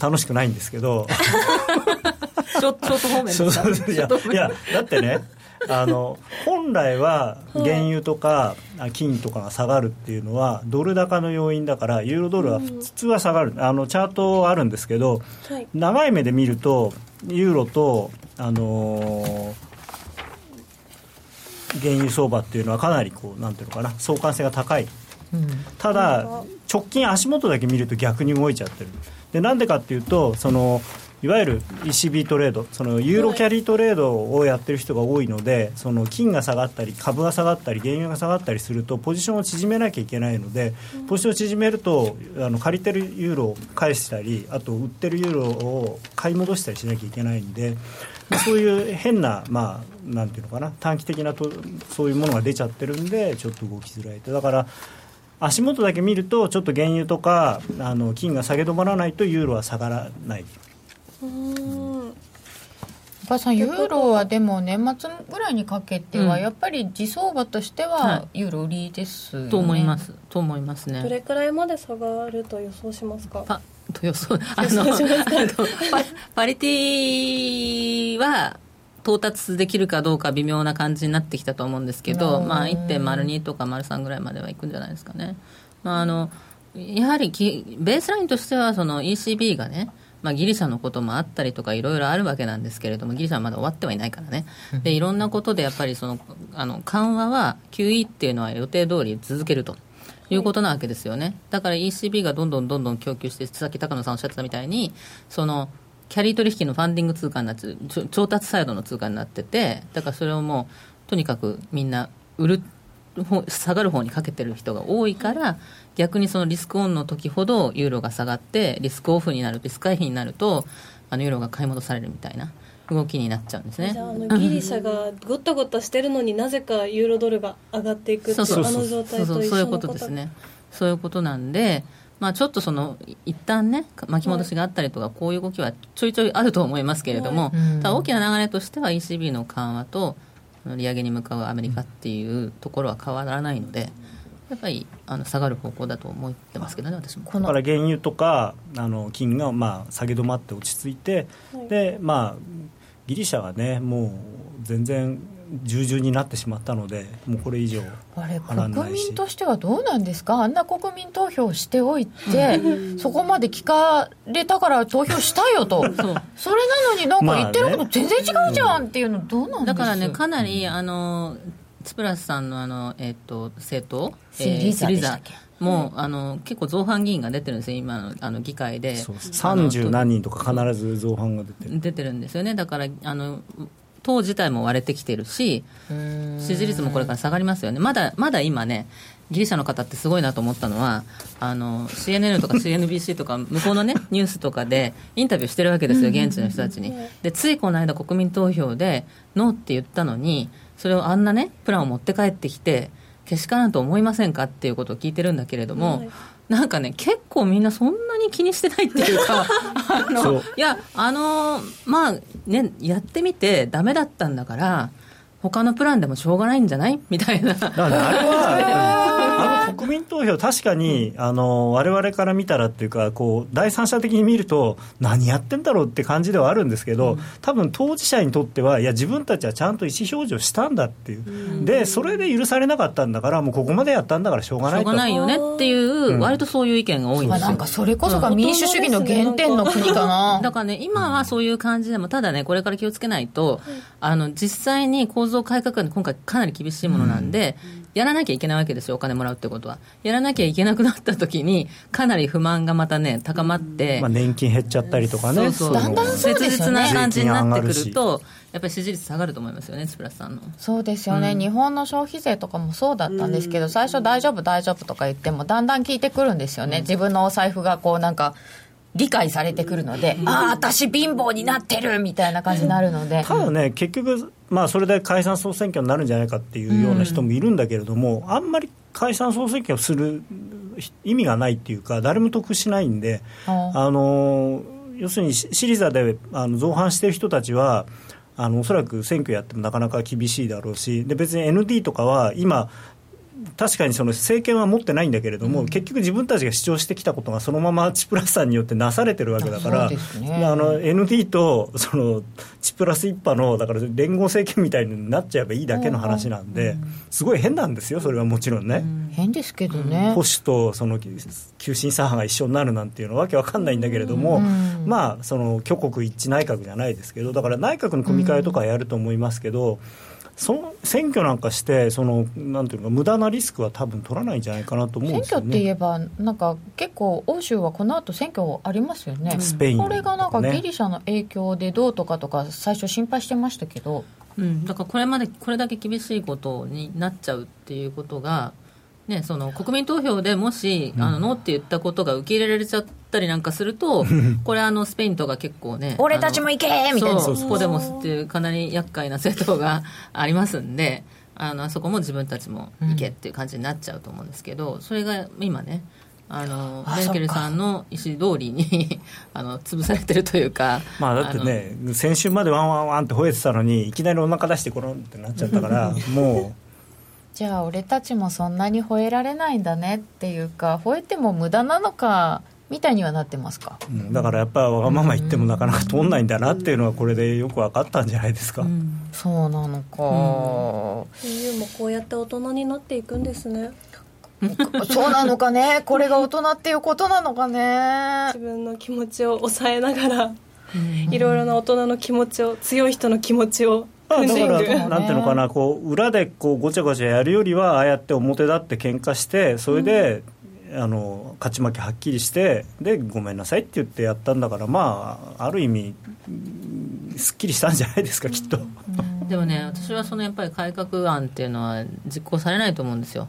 [SPEAKER 3] 楽しくないんですけど
[SPEAKER 2] ショート方面ですか？
[SPEAKER 3] いやいやだってねあの本来は 原油とか金とかが下がるっていうのはドル高の要因だからユーロドルは普通は下がる、あのチャートあるんですけど、はい、長い目で見るとユーロと、あのー、原油相場っていうのはかなりこうなんていうのかな相関性が高い、うん、ただ直近足元だけ見ると逆に動いちゃってる。でなんでかっていうとそのいわゆる ECB トレードそのユーロキャリートレードをやってる人が多いのでその金が下がったり株が下がったり原油が下がったりするとポジションを縮めなきゃいけないのでポジションを縮めるとあの借りてるユーロを返したりあと売ってるユーロを買い戻したりしなきゃいけないんでそういう変な、まあ、なんていうのかな短期的なとそういうものが出ちゃってるんでちょっと動きづらいと。だから足元だけ見るとちょっと原油とかあの金が下げ止まらないとユーロは下がらない。
[SPEAKER 1] お母さんユーロはでも年末ぐらいにかけてはやっぱり時相場としてはユーロ売りです、
[SPEAKER 2] ね。と思います。と思います。ね
[SPEAKER 4] どれくらいまで下がると予想しますか？
[SPEAKER 2] パと予想あのパパリティは到達できるかどうか微妙な感じになってきたと思うんですけど、まあ、1.02とか03ぐらいまではいくんじゃないですかね。まあ、あのやはりベースラインとしてはその ECB がねまあ、ギリシャのこともあったりとかいろいろあるわけなんですけれどもギリシャはまだ終わってはいないからねでいろんなことでやっぱりそのあの緩和は QE っていうのは予定通り続けると。いうことなわけですよね。だから ECB がどんどんどんどん供給して、さっき高野さんおっしゃってたみたいに、その、キャリー取引のファンディング通貨になって調達サイドの通貨になってて、だからそれをもう、とにかくみんな売る下がる方にかけてる人が多いから逆にそのリスクオンの時ほどユーロが下がってリスクオフになるリスク回避になるとあのユーロが買い戻されるみたいな動きになっちゃうんですね。
[SPEAKER 4] じゃああのギリシャがごったごったしてるのになぜかユーロドルが上がっていくっていうあの状態と一緒の
[SPEAKER 2] そういうことですね。そういうことなんでまあ、ちょっとその一旦ね巻き戻しがあったりとか、こういう動きはちょいちょいあると思いますけれども、はい、ただ大きな流れとしては ECB の緩和と利上げに向かうアメリカっていうところは変わらないので。やっぱりあの下がる方向だと思ってますけどね、私も。
[SPEAKER 3] だから原油とかあの金がまあ下げ止まって落ち着いて、はい、でまあ、ギリシャはね、もう全然従順になってしまったので、もうこれ以上
[SPEAKER 1] あれ、国民としてはどうなんですか、あんな国民投票しておいて、そこまで聞かれたから投票したよと、それなのになんか言ってること全然違うじゃんっていうの、どうなん
[SPEAKER 2] だからね、かなりあのツプラスさんのあの、えーと、政党、
[SPEAKER 1] シリザー
[SPEAKER 2] もう、あの結構造反議員が出てるんですよ、今のあの議会で。
[SPEAKER 3] 三十何人とか必ず造反が出てる。
[SPEAKER 2] 出てるんですよね、だからあの党自体も割れてきてるし、支持率もこれから下がりますよね、まだまだ今ね、ギリシャの方ってすごいなと思ったのは、あの CNN とか CNBC とか、向こうのね、ニュースとかでインタビューしてるわけですよ、現地の人たちに。で、ついこの間、国民投票で、ノーって言ったのに、それをあんなね、プランを持って帰ってきて、けしからんと思いませんかっていうことを聞いてるんだけれども、なんかね、結構みんなそんなに気にしてないっていうか、あの、いや、あの、まあ、ね、やってみてダメだったんだから、他のプランでもしょうがないんじゃない？みたいな。あれ
[SPEAKER 3] は、あの国民投票、確かに、あの、我々から見たらっていうか、こう、第三者的に見ると、何やってんだろうって感じではあるんですけど、うん、多分当事者にとっては、いや、自分たちはちゃんと意思表示をしたんだっていう。うん、で、それで許されなかったんだから、もうここまでやったんだからしょうがない
[SPEAKER 2] しょうがないよねっていう、割とそういう意見が多いんですよ。
[SPEAKER 1] なんかそれこそが民主主義の原点の国かな。
[SPEAKER 2] だからね、今はそういう感じでも、ただね、これから気をつけないと、あの、実際に構造改革は今回かなり厳しいものなんで、やらなきゃいけないわけですよ、お金もらうってことは、やらなきゃいけなくなった時に、かなり不満がまたね、高まって、
[SPEAKER 3] まあ、年金減っちゃったりとかね、
[SPEAKER 2] そうそう。
[SPEAKER 1] だんだんそう
[SPEAKER 2] 切実な感じになってくると、やっぱり支持率下がると思いますよね、ツプラスさんの。
[SPEAKER 1] そうですよね、うん、日本の消費税とかもそうだったんですけど、最初、大丈夫、大丈夫とか言っても、だんだん効いてくるんですよね、自分のお財布がこうなんか、理解されてくるので、ああ、私、貧乏になってるみたいな感じになるので。
[SPEAKER 3] ただね、結局、まあ、それで解散・総選挙になるんじゃないかっていうような人もいるんだけれども、うん、あんまり解散・総選挙をする意味がないっていうか、誰も得しないんで、あの要するにシリザであの造反している人たちは、あのおそらく選挙やってもなかなか厳しいだろうし、で別に ND とかは今、確かにその政権は持ってないんだけれども、うん、結局自分たちが主張してきたことがそのままチプラスさんによってなされてるわけだから、ね、あの ND とそのチプラス一派のだから連合政権みたいになっちゃえばいいだけの話なんで、すごい変なんですよ、それはもちろんね。
[SPEAKER 1] 変ですけどね。
[SPEAKER 3] 保守とその急進左派が一緒になるなんていうのはわけわかんないんだけれども、まあその挙国一致内閣じゃないですけど、だから内閣の組み替えとかやると思いますけど。その選挙なんかしてそのなんていうか無駄なリスクは多分取らないんじゃないかなと思うんですよ、ね、
[SPEAKER 1] 選挙って言えばなんか結構欧州はこの後選挙ありますよね、
[SPEAKER 3] スペイン、
[SPEAKER 1] これがなんかギリシャの影響でどうとかとか最初心配してましたけど、
[SPEAKER 2] うん、だからこれまでこれだけ厳しいことになっちゃうっていうことがね、その国民投票でもし、あのノーって言ったことが受け入れられちゃったりなんかすると、これあの、スペインとか結構ね、
[SPEAKER 1] 俺たちも行けみたいな、
[SPEAKER 2] そう、ポデモスっていうかなり厄介な政党がありますんで、あのそこも自分たちも行けっていう感じになっちゃうと思うんですけど、それが今ね、あのメルケルさんの意思通りに あの潰されてるというか、
[SPEAKER 3] まあ、だってね、先週までワンワンワンって吠えてたのに、いきなりお腹出してころんってなっちゃったから、もう。
[SPEAKER 1] じゃあ俺たちもそんなに吠えられないんだねっていうか吠えても無駄なのかみたいにはなってますか、
[SPEAKER 3] うん、だからやっぱりわがまま言ってもなかなか通んないんだなっていうのはこれでよく分かったんじゃないですか、うん、
[SPEAKER 1] そうなのか、
[SPEAKER 4] うん、EU もこうやって大人になっていくん。ですね
[SPEAKER 1] そうなのかねこれが大人っていうことなのかね
[SPEAKER 4] 自分の気持ちを抑えながらいろいろな大人の気持ちを強い人の気持ちを
[SPEAKER 3] だからなんていうのかなこう裏でこうごちゃごちゃやるよりはああやって表立って喧嘩してそれで、うん、あの勝ち負けはっきりしてでごめんなさいって言ってやったんだからまあある意味すっきりしたんじゃないですかきっと。
[SPEAKER 2] でもね私はそのやっぱり改革案っていうのは実行されないと思うんですよ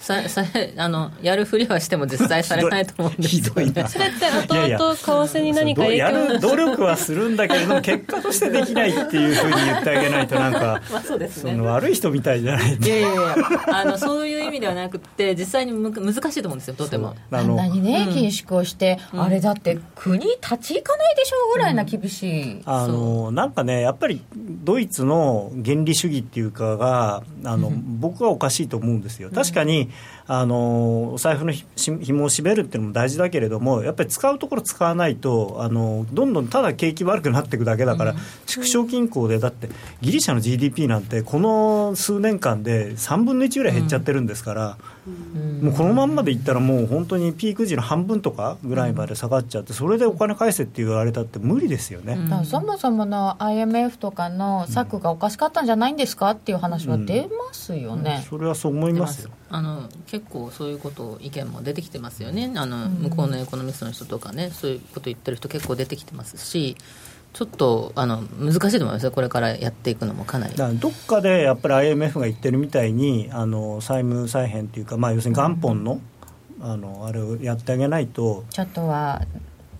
[SPEAKER 2] ささあのやるふりはしても実際されないと思うんですよ、ね、
[SPEAKER 4] それって後々為替に何か影響？
[SPEAKER 3] やる努力はするんだけれども結果としてできないっていうふうに言ってあげないとなんか
[SPEAKER 2] まあそうです、ね、
[SPEAKER 3] その悪い人みたいじゃない。
[SPEAKER 2] いやいやいやあのそういう意味ではなくて実際にむ難しいと思うんですよとても。
[SPEAKER 1] あんなにね緊縮をして、うん、あれだって国立ち行かないでしょうぐらいな厳しい、うん、
[SPEAKER 3] あのなんかねやっぱりドイツの原理主義っていうかがあの、僕はおかしいと思うんですよ。確かにあのお財布のひ紐を締めるっていうのも大事だけれどもやっぱり使うところ使わないとあのどんどんただ景気悪くなっていくだけだから、縮小均衡でだってギリシャの GDP なんてこの数年間で3分の1ぐらい減っちゃってるんですから、もうこのまんまでいったらもう本当にピーク時の半分とかぐらいまで下がっちゃってそれでお金返せって言われたって無理ですよね、
[SPEAKER 1] そもそもの IMF とかの策がおかしかったんじゃないんですかっていう話は出ますよね、
[SPEAKER 3] それはそう思いますよ。
[SPEAKER 2] あの結構そういうこと意見も出てきてますよね。あの、向こうのエコノミストの人とかねそういうこと言ってる人結構出てきてますしちょっとあの難しいと思いますよ、これからやっていくのもかなり
[SPEAKER 3] どっかでやっぱり IMF が言ってるみたいに、あの債務再編というか、まあ、要するに元本の,、あのあれをやってあげないと。
[SPEAKER 1] ちょっとは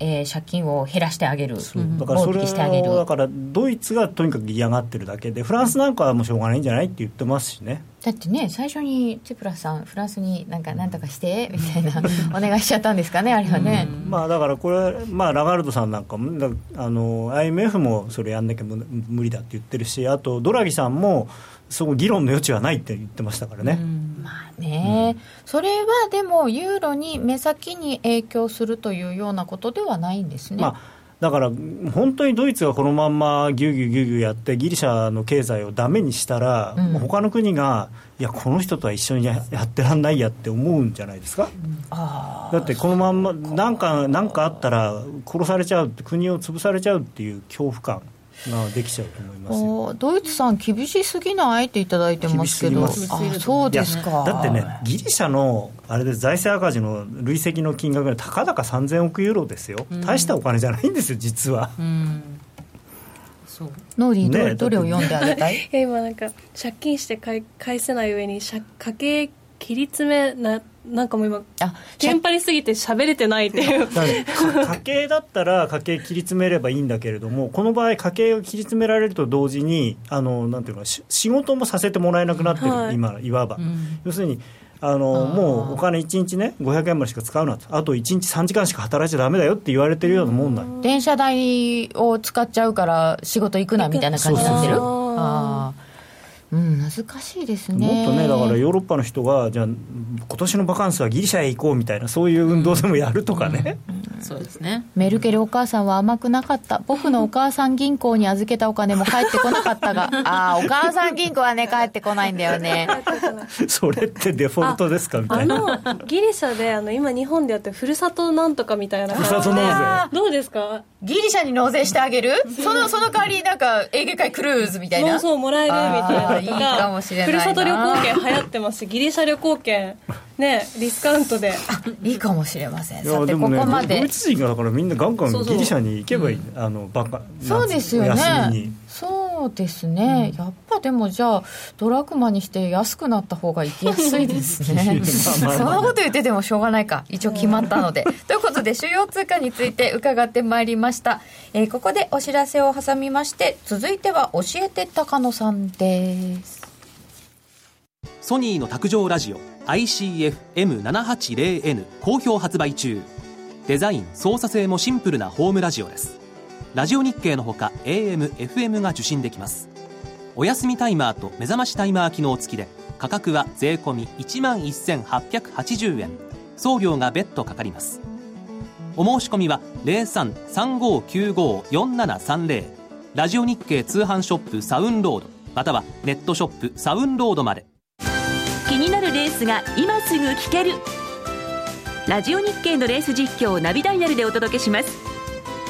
[SPEAKER 1] えー、借金を減らしてあげる、
[SPEAKER 3] だからそれをだからドイツがとにかく嫌がってるだけで、フランスなんかはもうしょうがないんじゃないって言ってますしね。
[SPEAKER 1] だってね、最初にチプラスさん、フランスになんかなんとかしてみたいな、お願いしちゃったんですかね、あれはね。
[SPEAKER 3] まあ、だからこれ、まあ、ラガルドさんなんかも、あの IMF もそれやんなきゃ無理だって言ってるし、あとドラギさんも、そこ議論の余地はないって言ってましたからね。
[SPEAKER 1] まあね、うん、それはでもユーロに目先に影響するというようなことではないんですね。
[SPEAKER 3] まあだから本当にドイツがこのまんまぎゅうぎゅうぎゅうぎゅうやってギリシャの経済をだめにしたら、うん、他の国がいやこの人とは一緒にやってらんないやって思うんじゃないですか、うん、だってこのまんま何かなんかあったら殺されちゃう国を潰されちゃうっていう恐怖感ができちゃうと思いますよ。
[SPEAKER 1] ドイツさん厳しすぎないっていただいてますけど。あそうですか。
[SPEAKER 3] だってねギリシャのあれで財政赤字の累積の金額がたかだか3000億ユーロですよ、うん、大したお金じゃないんですよ実は、うん。
[SPEAKER 1] ノーリーど,、ね、どれを読んであげたい？
[SPEAKER 4] 今なんか借金して返返せない上に家計切り詰めななんかもう今テンパりすぎて喋れてないっていう。
[SPEAKER 3] 家計だったら家計切り詰めればいいんだけれどもこの場合家計を切り詰められると同時にあのなんていうか仕事もさせてもらえなくなってる、はい、今いわば、うん、要するにあのもうお金1日ね500円までしか使うなと。あと1日3時間しか働いちゃだめだよって言われてるようなもんだ
[SPEAKER 1] 電車代を使っちゃうから仕事行くなみたいな感じになってる？ああうん、難しいですね。
[SPEAKER 3] もっとねだからヨーロッパの人がじゃあ今年のバカンスはギリシャへ行こうみたいなそういう運動でもやるとかね、
[SPEAKER 2] そうですね。
[SPEAKER 1] メルケルお母さんは甘くなかった。僕のお母さん銀行に預けたお金も返ってこなかったが。ああお母さん銀行はね返ってこないんだよね。
[SPEAKER 3] それってデフォルトですかみたいな。
[SPEAKER 4] あのギリシャであの今日本でやってるふるさとなんとかみたいな
[SPEAKER 3] ふるさと納
[SPEAKER 4] 税。どうですか？
[SPEAKER 1] ギリシャに納税してあげる？そのその代わりなんかエーゲ海クルーズみたいな？
[SPEAKER 4] そうもらえるみたいない
[SPEAKER 1] いかもしれない
[SPEAKER 4] ふるさと旅行券流行ってますしギリシャ旅行券。ねディスカウントで。
[SPEAKER 1] いいかもしれません。
[SPEAKER 3] さて、ここまで。ドイツ人がだからみんなガンガンギリシャに行けばいい、うん、あのバカ
[SPEAKER 1] そうですよねそうですね、うん、やっぱでもじゃあドラクマにして安くなった方が行きやすいですね。そんなこと言っててもしょうがないか。一応決まったので。ということで主要通貨について伺ってまいりました、えー、ここでお知らせを挟みまして続いては教えて高野さんです。
[SPEAKER 5] ソニーの卓上ラジオ ICF-M780N 好評発売中。デザイン操作性もシンプルなホームラジオですラジオ日経のほか AM、FM が受信できます。お休みタイマーと目覚ましタイマー機能付きで価格は税込1万1880円。送料が別途かかります。お申し込みは0335954730ラジオ日経通販ショップサウンロードまたはネットショップサウンロードまで。
[SPEAKER 6] 気になるレースが今すぐ聞ける。ラジオ日経のレース実況をナビダイヤルでお届けします。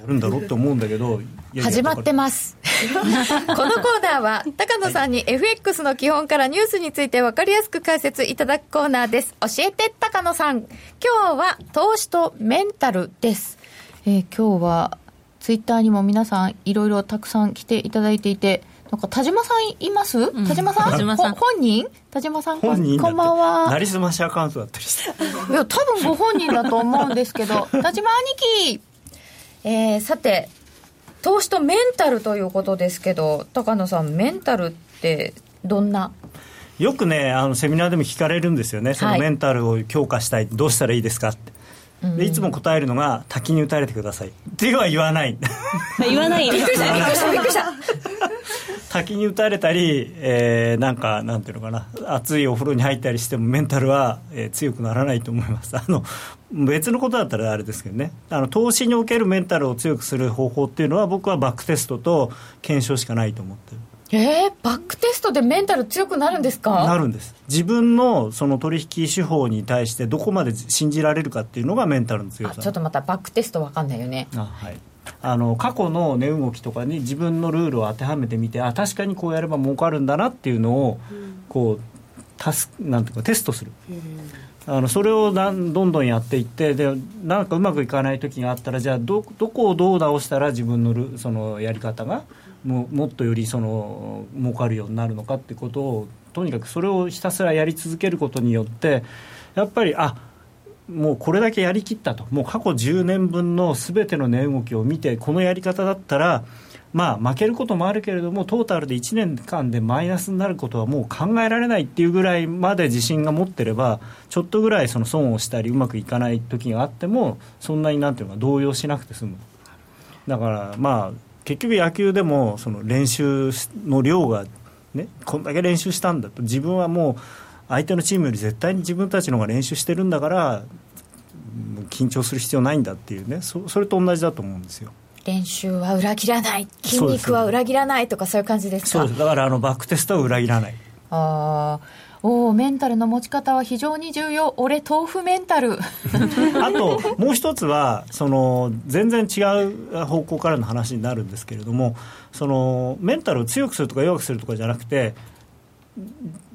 [SPEAKER 3] やるんだろうって思うんだけど
[SPEAKER 1] 始まってます。このコーナーは高野さんに FX の基本からニュースについて分かりやすく解説いただくコーナーです。教えて高野さん。今日は投資とメンタルです、えー、今日はツイッターにも皆さんいろいろたくさん来ていただいていてなんか田島さんいます、うん、田島さん？本人？田島さん？
[SPEAKER 3] 本人
[SPEAKER 1] こんばんは。
[SPEAKER 3] なりすましアカウントだったりして。
[SPEAKER 1] いや多分ご本人だと思うんですけど 田島兄貴えー、さて投資とメンタルということですけど高野さんメンタルってどんな？
[SPEAKER 3] よくねあのセミナーでも聞かれるんですよね、そのメンタルを強化したいどうしたらいいですかって。でいつも答えるのが滝に打たれてください。っては言わない。
[SPEAKER 4] 言わないびっくりしたびっくりしたびっくりした
[SPEAKER 3] 滝に打たれたり、えー、なんかなんていうのかな熱いお風呂に入ったりしてもメンタルは、えー、強くならないと思います。あの別のことだったらあれですけどね。あの投資におけるメンタルを強くする方法っていうのは僕はバックテストと検証しかないと思ってる。
[SPEAKER 1] えー、バックテストでメンタル強くなるんですか？
[SPEAKER 3] なるんです。自分のその取引手法に対してどこまで信じられるかっていうのがメンタルの強さ。
[SPEAKER 1] ちょっとまたバックテスト分かんないよね。
[SPEAKER 3] あはいあの過去の値動きとかに自分のルールを当てはめてみてあ確かにこうやれば儲かるんだなっていうのを、こうタスなんていうかテストする、あのそれをなんどんどんやっていってでなんかうまくいかない時があったらじゃあどどこをどう直したら自分のルそのやり方がももっとよりその儲かるようになるのかってことをとにかくそれをひたすらやり続けることによってやっぱりあもうこれだけやりきったと。もう過去10年分のすべての値動きを見てこのやり方だったらまあ負けることもあるけれどもトータルで1年間でマイナスになることはもう考えられないっていうぐらいまで自信が持ってればちょっとぐらいその損をしたりうまくいかない時があってもそんなになんていうか動揺しなくて済む。だからまあ結局野球でもその練習の量がねこんだけ練習したんだと。自分はもう相手のチームより絶対に自分たちの方が練習してるんだから緊張する必要ないんだっていうね。そそれと同じだと思うんですよ。
[SPEAKER 1] 練習は裏切らない。筋肉は裏切らないとかそういう感じですか？
[SPEAKER 3] そうです。だからあのバックテストは裏切らない。
[SPEAKER 1] ああおメンタルの持ち方は非常に重要。俺豆腐メンタル。
[SPEAKER 3] あともう一つはその全然違う方向からの話になるんですけれどもそのメンタルを強くするとか弱くするとかじゃなくて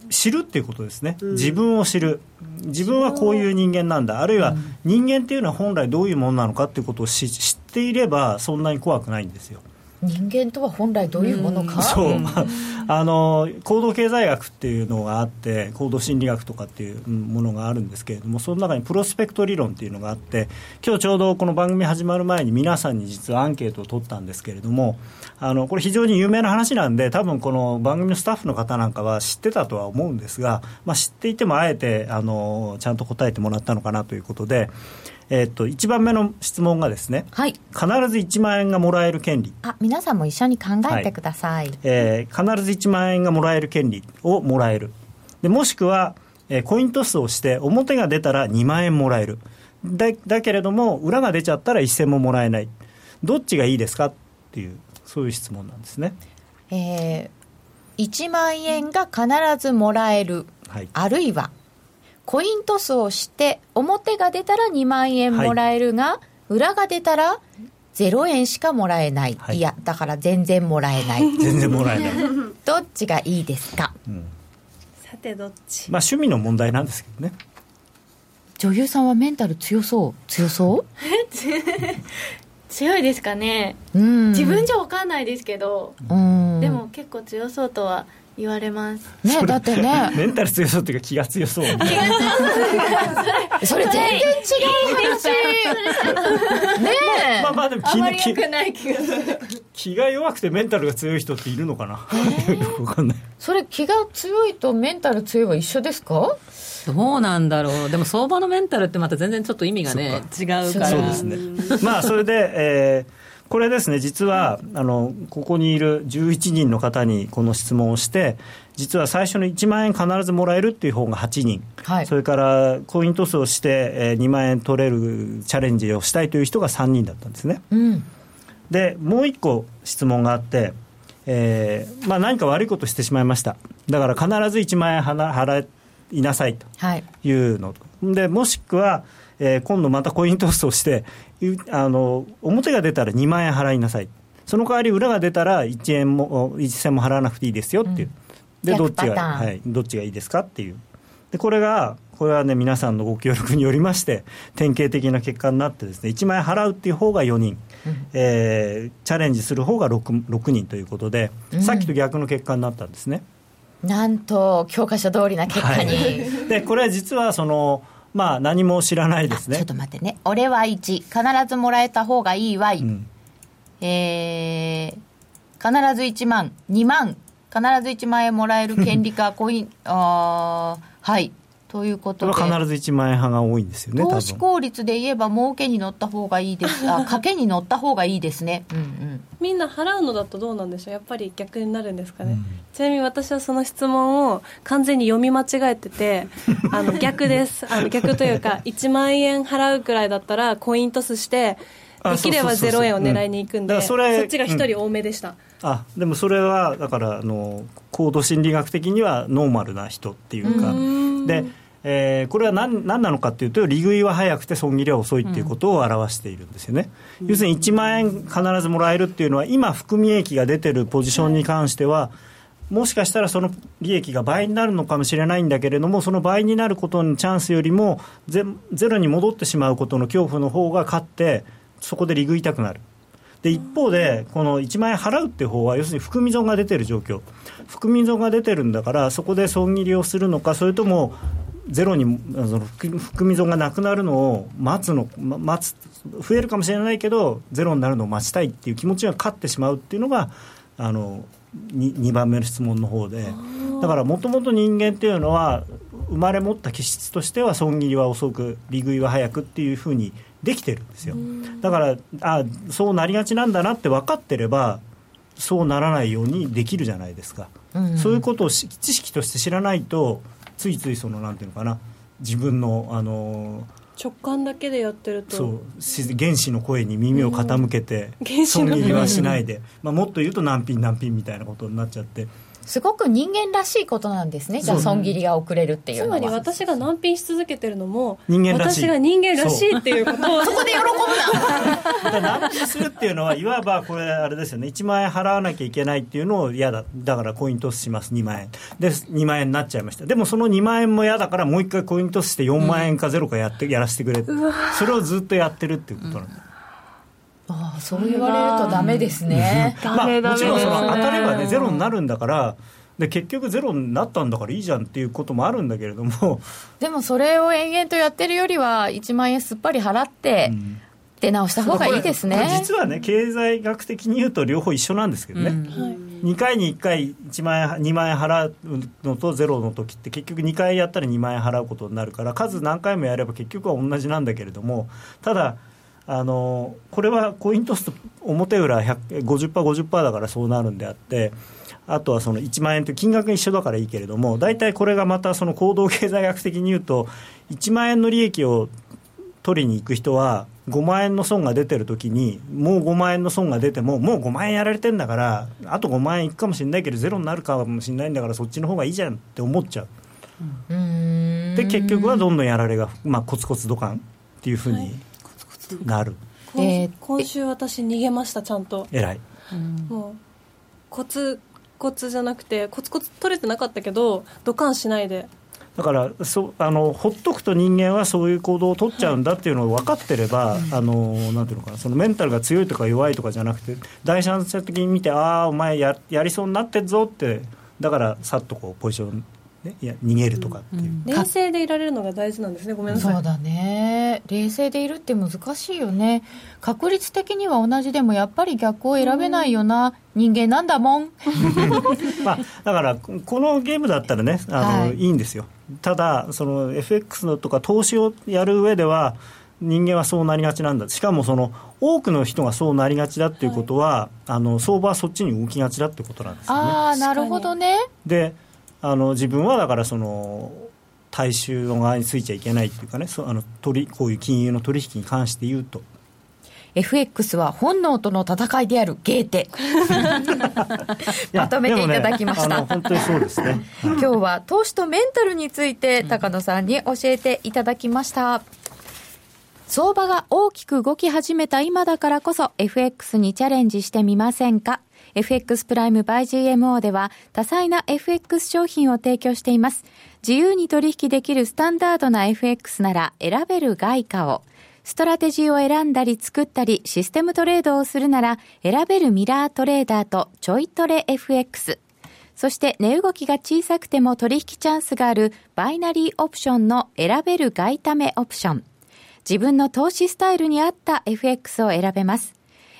[SPEAKER 3] 知るっていうことですね、うん、自分を知る。自分はこういう人間なんだ。あるいは人間っていうのは本来どういうものなのかっていうことを知っていればそんなに怖くないんですよ
[SPEAKER 1] 人間とは本来どういうものか、
[SPEAKER 3] そう、まあ、あの行動経済学っていうのがあって行動心理学とかっていうものがあるんですけれどもその中にプロスペクト理論っていうのがあって今日ちょうどこの番組始まる前に皆さんに実はアンケートを取ったんですけれどもあのこれ非常に有名な話なんで多分この番組のスタッフの方なんかは知ってたとは思うんですが、まあ、知っていてもあえてあのちゃんと答えてもらったのかなということで。えー、っと1番目の質問がですね、
[SPEAKER 1] はい、
[SPEAKER 3] 必ず1万円がもらえる権利。
[SPEAKER 1] あ皆さんも一緒に考えてください、はい、
[SPEAKER 3] えー、必ず1万円がもらえる権利をもらえる。でもしくは、えー、コイントスをして表が出たら2万円もらえる。だだけれども裏が出ちゃったら1銭ももらえない。どっちがいいですか？っていうそういう質問なんですね、
[SPEAKER 1] えー、1万円が必ずもらえる、はい、あるいはコイントスをして表が出たら2万円もらえるが、はい、裏が出たら0円しかもらえない、はい、いやだから全然もらえない。
[SPEAKER 3] 全然もらえない。
[SPEAKER 1] どっちがいいですか、うん、
[SPEAKER 4] さてどっち？
[SPEAKER 3] まあ趣味の問題なんですけどね。
[SPEAKER 1] 女優さんはメンタル強そう？強そう？
[SPEAKER 7] 強いですかね。自分じゃ分かんないですけど。でも結構強そうとは言われます。
[SPEAKER 1] ねだってね。
[SPEAKER 3] メンタル強そうっていうか気が強そう気が強
[SPEAKER 1] そうそれ全然違う話。ね
[SPEAKER 3] え。まあまあでも
[SPEAKER 7] 気あまり良くない気がする。
[SPEAKER 3] 気が弱くてメンタルが強い人っているのかな、え。ー、よくわかんない。
[SPEAKER 1] それ気が強いとメンタル強いは一緒ですか？
[SPEAKER 2] どうなんだろう、でも相場のメンタルってまた全然ちょっと意味がね、違うから。
[SPEAKER 3] そうですね、まあ、それで、えー、これですね、実はあのここにいる11人の方にこの質問をして、実は最初の1万円必ずもらえるっていう方が8人、はい、それからコイントスをして、えー、2万円取れるチャレンジをしたいという人が3人だったんですね。うん、で、もう1個質問があって、えーまあ、何か悪いことしてしまいました、だから必ず1万円払いなさいとい。うの、はい、でもしくは、えー、今度またコイントスをしてあの表が出たら2万円払いなさい。その代わり裏が出たら1円も1銭も払わなくていいですよっていう、うん、でどっちが、はい、どっちがいいですかっていう。でこれがこれはね皆さんのご協力によりまして典型的な結果になってですね1万円払うっていう方が4人、うん、えー、チャレンジする方が 6, 6人ということで、うん、さっきと逆の結果になったんですね。
[SPEAKER 1] なんと教科書通りな結果に、は
[SPEAKER 3] い、でこれは実はそのまあ何も知らないですね。
[SPEAKER 1] ちょっと待ってね。俺は1必ずもらえた方がいいわい、うん、えー、必ず1万。2万。必ず1万円もらえる権利かコイン。あはいということで。
[SPEAKER 3] 必ず1万円派が多いんですよね
[SPEAKER 1] 投資効率で言えば儲けに乗った方がいいです。あ賭けに乗った方がいいですね、うんうん、
[SPEAKER 4] みんな払うのだとどうなんでしょう。やっぱり逆になるんですかね、うん、ちなみに私はその質問を完全に読み間違えてて あの逆です。あの逆というか1万円払うくらいだったらコイントスしてできれば0円を狙いに行くんで、そっちが1人多めでした、うん、
[SPEAKER 3] あでもそれはだからあの高度心理学的にはノーマルな人っていうかでえー、これは何何なのかというと、利食いは早くて損切りは遅いっていうことを表しているんですよね。うん、要するに1万円必ずもらえるっていうのは、今、含み益が出てるポジションに関しては、もしかしたらその利益が倍になるのかもしれないんだけれども、その倍になることのチャンスよりもゼ、ゼロに戻ってしまうことの恐怖の方が勝って、そこで利食いたくなる。で一方で、この1万円払うっていう方は、要するに含み損が出てる状況、含み損が出てるんだから、そこで損切りをするのか、それともゼロにその含み損がなくなるのを待つの待つ増えるかもしれないけどゼロになるのを待ちたいっていう気持ちが勝ってしまうっていうのがあの 2, 2番目の質問の方で。だからもともと人間っていうのは生まれ持った気質としては損切りは遅く利食いは早くっていうふうにできてるんですよ。だからあそうなりがちなんだなって分かってればそうならないようにできるじゃないですか、うんうん、そういうことを知識として知らないとついついそのなんていうのかな自分のあの
[SPEAKER 4] 直感だけでやってると。
[SPEAKER 3] そう原子の声に耳を傾けて、うん、損切りはしないで、まあ、もっと言うと難品難品みたいなことになっちゃって
[SPEAKER 1] すごく人間らしいことなんですね。じゃあ損切りが遅れるっていうつ
[SPEAKER 4] まり私が難品し続けてるのも
[SPEAKER 3] 人間らしい。
[SPEAKER 4] 私が人間らしいっていうことを
[SPEAKER 1] そこで喜ぶ
[SPEAKER 3] な。難品するっていうのはいわばこれあれですよね。1万円払わなきゃいけないっていうのを嫌だ。だからコイントスします。2万円。で2万円になっちゃいました。でもその2万円も嫌だからもう一回コイントスして4万円かゼロかやってやらせてくれそれをずっとやってるっていうことなんです、
[SPEAKER 1] ああそう言われるとダメですね、
[SPEAKER 3] まあ、もちろんその当たればねゼロになるんだからで結局ゼロになったんだからいいじゃんっていうこともあるんだけれども。
[SPEAKER 1] でもそれを延々とやってるよりは1万円すっぱり払って、うん。出直した方がいいですね。
[SPEAKER 3] 実はね経済学的に言うと両方一緒なんですけどね、うん、2回に1回1万円2万円払うのとゼロの時って結局2回やったら2万円払うことになるから数何回もやれば結局は同じなんだけれどもただあのこれはコイントスと表裏 50%50% 50%だからそうなるんであってあとはその1万円という金額が一緒だからいいけれども大体これがまたその行動経済学的に言うと1万円の利益を取りに行く人は5万円の損が出てるときにもう5万円の損が出てももう5万円やられてんだからあと5万円いくかもしれないけどゼロになるかもしれないんだからそっちの方がいいじゃんって思っちゃう。で結局はどんどんやられが、まあ、コツコツドカンっていうふうになる、
[SPEAKER 4] はい、今週私逃げましたちゃんと。
[SPEAKER 3] 偉い。
[SPEAKER 4] もうコツコツじゃなくてコツコツ取れてなかったけどドカンしないで。
[SPEAKER 3] だからそあのほっとくと人間はそういう行動を取っちゃうんだっていうのを分かってれば、はい、あのなんていうのかなそのメンタルが強いとか弱いとかじゃなくて第三者的に見てああお前ややりそうになってんぞってだからさっとこうポジションね、いや逃げるとかっていう、うん、
[SPEAKER 4] 冷静でいられるのが大事なんですね。ごめんなさい。
[SPEAKER 1] そうだね。冷静でいるって難しいよね。確率的には同じでもやっぱり逆を選べないよな、人間なんだもん。
[SPEAKER 3] まあだからこのゲームだったらねあの、はい、いいんですよ。ただその FX のとか投資をやる上では人間はそうなりがちなんだ。しかもその多くの人がそうなりがちだっていうことは、はい、あの相場はそっちに動きがちだってことなんですよね。
[SPEAKER 1] ああなるほどね。
[SPEAKER 3] であの自分はだからその大衆の側についちゃいけないっていうかねそあの取こういう金融の取引に関して言うと。
[SPEAKER 1] FX は本能との戦いであるゲーテ。まとめていただきました、
[SPEAKER 3] ね、本当にそうですね、
[SPEAKER 1] 今日は投資とメンタルについて高野さんに教えていただきました、相場が大きく動き始めた今だからこそ FX にチャレンジしてみませんか？FX プライムバイ GMO では多彩な FX 商品を提供しています。自由に取引できるスタンダードな FX なら選べる外貨を。ストラテジーを選んだり作ったりシステムトレードをするなら選べるミラートレーダーとちょいトレ FX。そして値動きが小さくても取引チャンスがあるバイナリーオプションの選べる外為オプション。自分の投資スタイルに合った FX を選べます。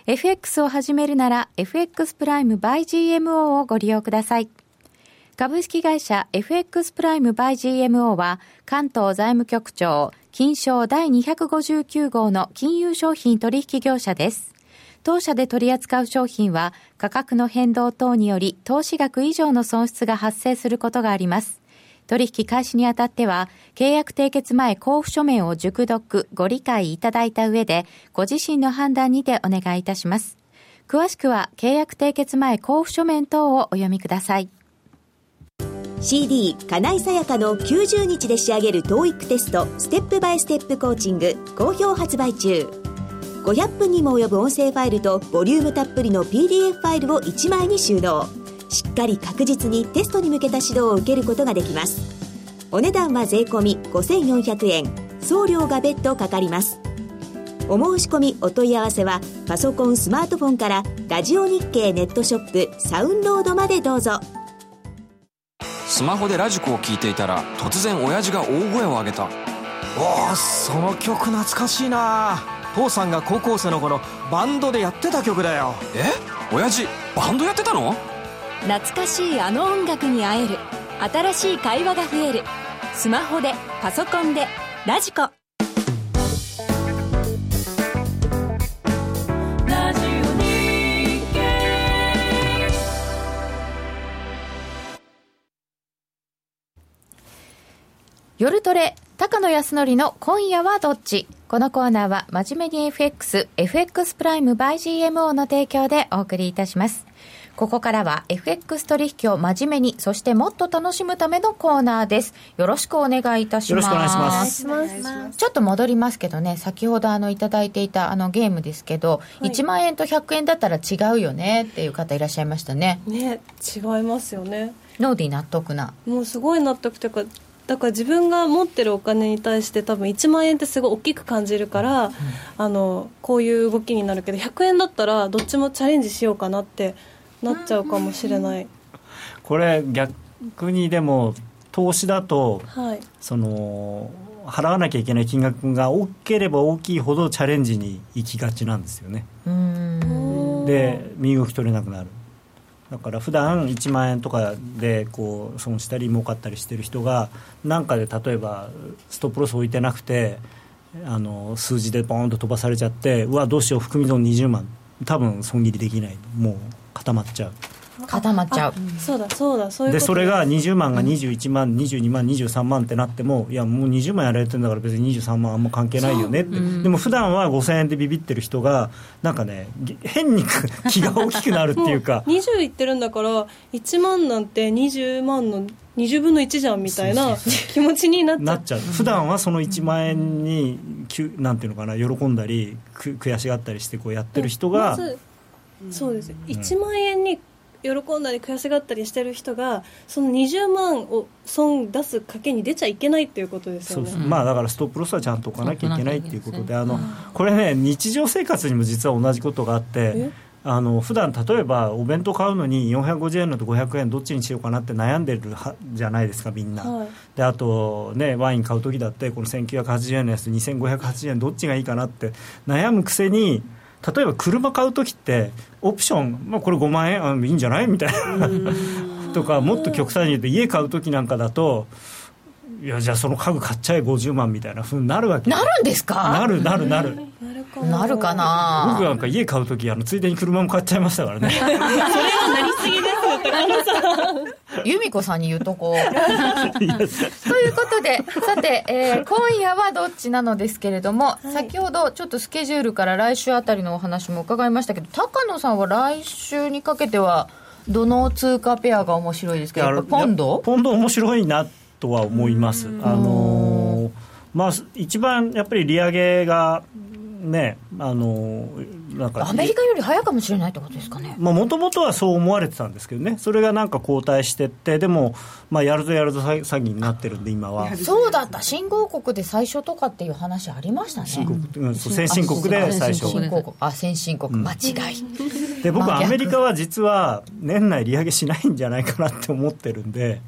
[SPEAKER 1] FX を始めるなら FX プライム by GMO をご利用ください。株式会社 FX プライム by GMO は関東財務局長金賞第259号の金融商品取引業者です。当社で取り扱う商品は価格の変動等により投資額以上の損失が発生することがあります。取引開始にあたっては、契約締結前交付書面を熟読、ご理解いただいた上で、ご自身の判断にてお願いいたします。詳しくは、契約締結前交付書面等をお読みください。
[SPEAKER 8] CD 金井さやかの90日で仕上げる TOEIC テストステップバイステップコーチング好評発売中500分にも及ぶ音声ファイルとボリュームたっぷりの PDF ファイルを1枚に収納しっかり確実にテストに向けた指導を受けることができます。お値段は税込5400円。送料が別途かかります。お申し込みお問い合わせはパソコンスマートフォンからラジオ日経ネットショップサウンロードまでどうぞ。
[SPEAKER 9] スマホでラジコを聞いていたら突然親父が大声を上げた。
[SPEAKER 10] おおその曲懐かしいな。父さんが高校生の頃バンドでやってた曲だよ。
[SPEAKER 9] え？親父バンドやってたの？
[SPEAKER 11] 懐かしいあの音楽に会える。新しい会話が増える。スマホでパソコンでラジコ。
[SPEAKER 1] 夜トレ高野康則の今夜はどっち？このコーナーは真面目に FX、FX プライム by GMO の提供でお送りいたします。ここからは FX 取引を真面目に、そしてもっと楽しむためのコーナーです。よろしくお願いいたします。よろしくお願いします。ちょっと戻りますけどね、先ほどあのいただいていたあのゲームですけど、はい、1万円と100円だったら違うよねっていう方いらっしゃいましたね。
[SPEAKER 4] ね、違いますよね。
[SPEAKER 1] ノーディ納得な。
[SPEAKER 4] もうすごい納得というか、だから自分が持ってるお金に対して多分1万円ってすごい大きく感じるから、うん、あのこういう動きになるけど100円だったらどっちもチャレンジしようかなってなっちゃうかもしれない。
[SPEAKER 3] これ逆にでも投資だと、はい、その払わなきゃいけない金額が大きければ大きいほどチャレンジに行きがちなんですよね。で身動き取れなくなる。だから普段1万円とかでこう損したり儲かったりしてる人が何かで例えばストップロス置いてなくてあの数字でボーンと飛ばされちゃってうわどうしよう含み損20万。多分損切りできない。もう固まっちゃう。
[SPEAKER 1] 固まっちゃう。
[SPEAKER 4] そうだそうだそういう
[SPEAKER 3] でそれが20万が21万、うん、22万23万ってなってもいやもう20万やられてるんだから別に23万あんま関係ないよねって、うん、でも普段は5000円でビビってる人がなんかね変に気が大きくなるっていうか。
[SPEAKER 4] 20いってるんだから1万なんて20万の20分の1じゃんみたいな気持ちになっちゃなっちゃう。
[SPEAKER 3] 普段はその1万円になんていうのかな喜んだり悔しがったりしてこうやってる人が、ま
[SPEAKER 4] そうです、1万円に喜んだり悔しがったりしてる人がその20万を損出す賭けに出ちゃいけないっていうことですよね。
[SPEAKER 3] まあだからストップロスはちゃんと置かなきゃいけないっていうことであのこれね日常生活にも実は同じことがあってあの普段例えばお弁当買うのに450円のと500円どっちにしようかなって悩んでるはじゃないですかみんな、はい、であとねワイン買う時だってこの1980円のやつ2580円どっちがいいかなって悩むくせに例えば車買う時ってオプション、まあ、これ5万円あいいんじゃない？みたいな。とかもっと極端に言うと家買う時なんかだといやじゃあその家具買っちゃえ50万みたいなふうになるわけ。
[SPEAKER 1] なるんですか？
[SPEAKER 3] なるなるなる。
[SPEAKER 1] なるかな。
[SPEAKER 3] 僕なんか家買う時あのついでに車も買っちゃいましたからね。そ れ
[SPEAKER 1] 由美子さんに言うとこ。う ということでさて、えー、今夜はどっちなのですけれども、はい、先ほどちょっとスケジュールから来週あたりのお話も伺いましたけど高野さんは来週にかけてはどの通貨ペアが面白いですか？ポンド？
[SPEAKER 3] ポンド面白いなとは思います。あのー、まあ一番やっぱり利上げがねあの
[SPEAKER 1] なんかアメリカより早かもしれないってことですかね。
[SPEAKER 3] もともとはそう思われてたんですけどね。それがなんか後退してってでも、まあ、やるぞやるぞ詐欺になってるんで今は。
[SPEAKER 1] そうだった。新興国で最初とかっていう話ありましたね。新
[SPEAKER 3] 国、うん、先進国で最初
[SPEAKER 1] 新興国。あ先進国、間違
[SPEAKER 3] い。で僕アメリカは実は年内利上げしないんじゃないかなって思ってるんで。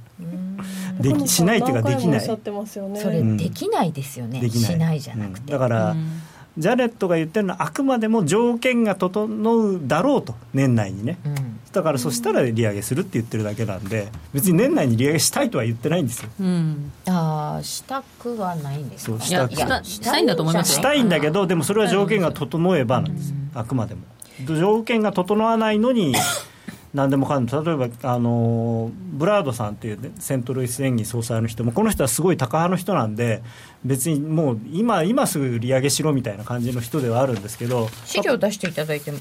[SPEAKER 3] できしないっていうかできない、
[SPEAKER 1] それできないですよね、できない。しないじゃなくて、
[SPEAKER 3] だから、ジャレットが言ってるのはあくまでも条件が整うだろうと年内にね、うん、だからそしたら利上げするって言ってるだけなんで別に年内に利上げしたいとは言ってないんですよ、うん、
[SPEAKER 1] ああしたくはないんですか？
[SPEAKER 2] したしたいんだと思います
[SPEAKER 3] したいんだけどでもそれは条件が整えばなんです、あくまでも。条件が整わないのに何でもかんでも例えばあのブラードさんっていう、ね、セントルイス演技総裁の人もこの人はすごい高派の人なんで別にもう今今すぐ利上げしろみたいな感じの人ではあるんですけど
[SPEAKER 1] 資料出していただいても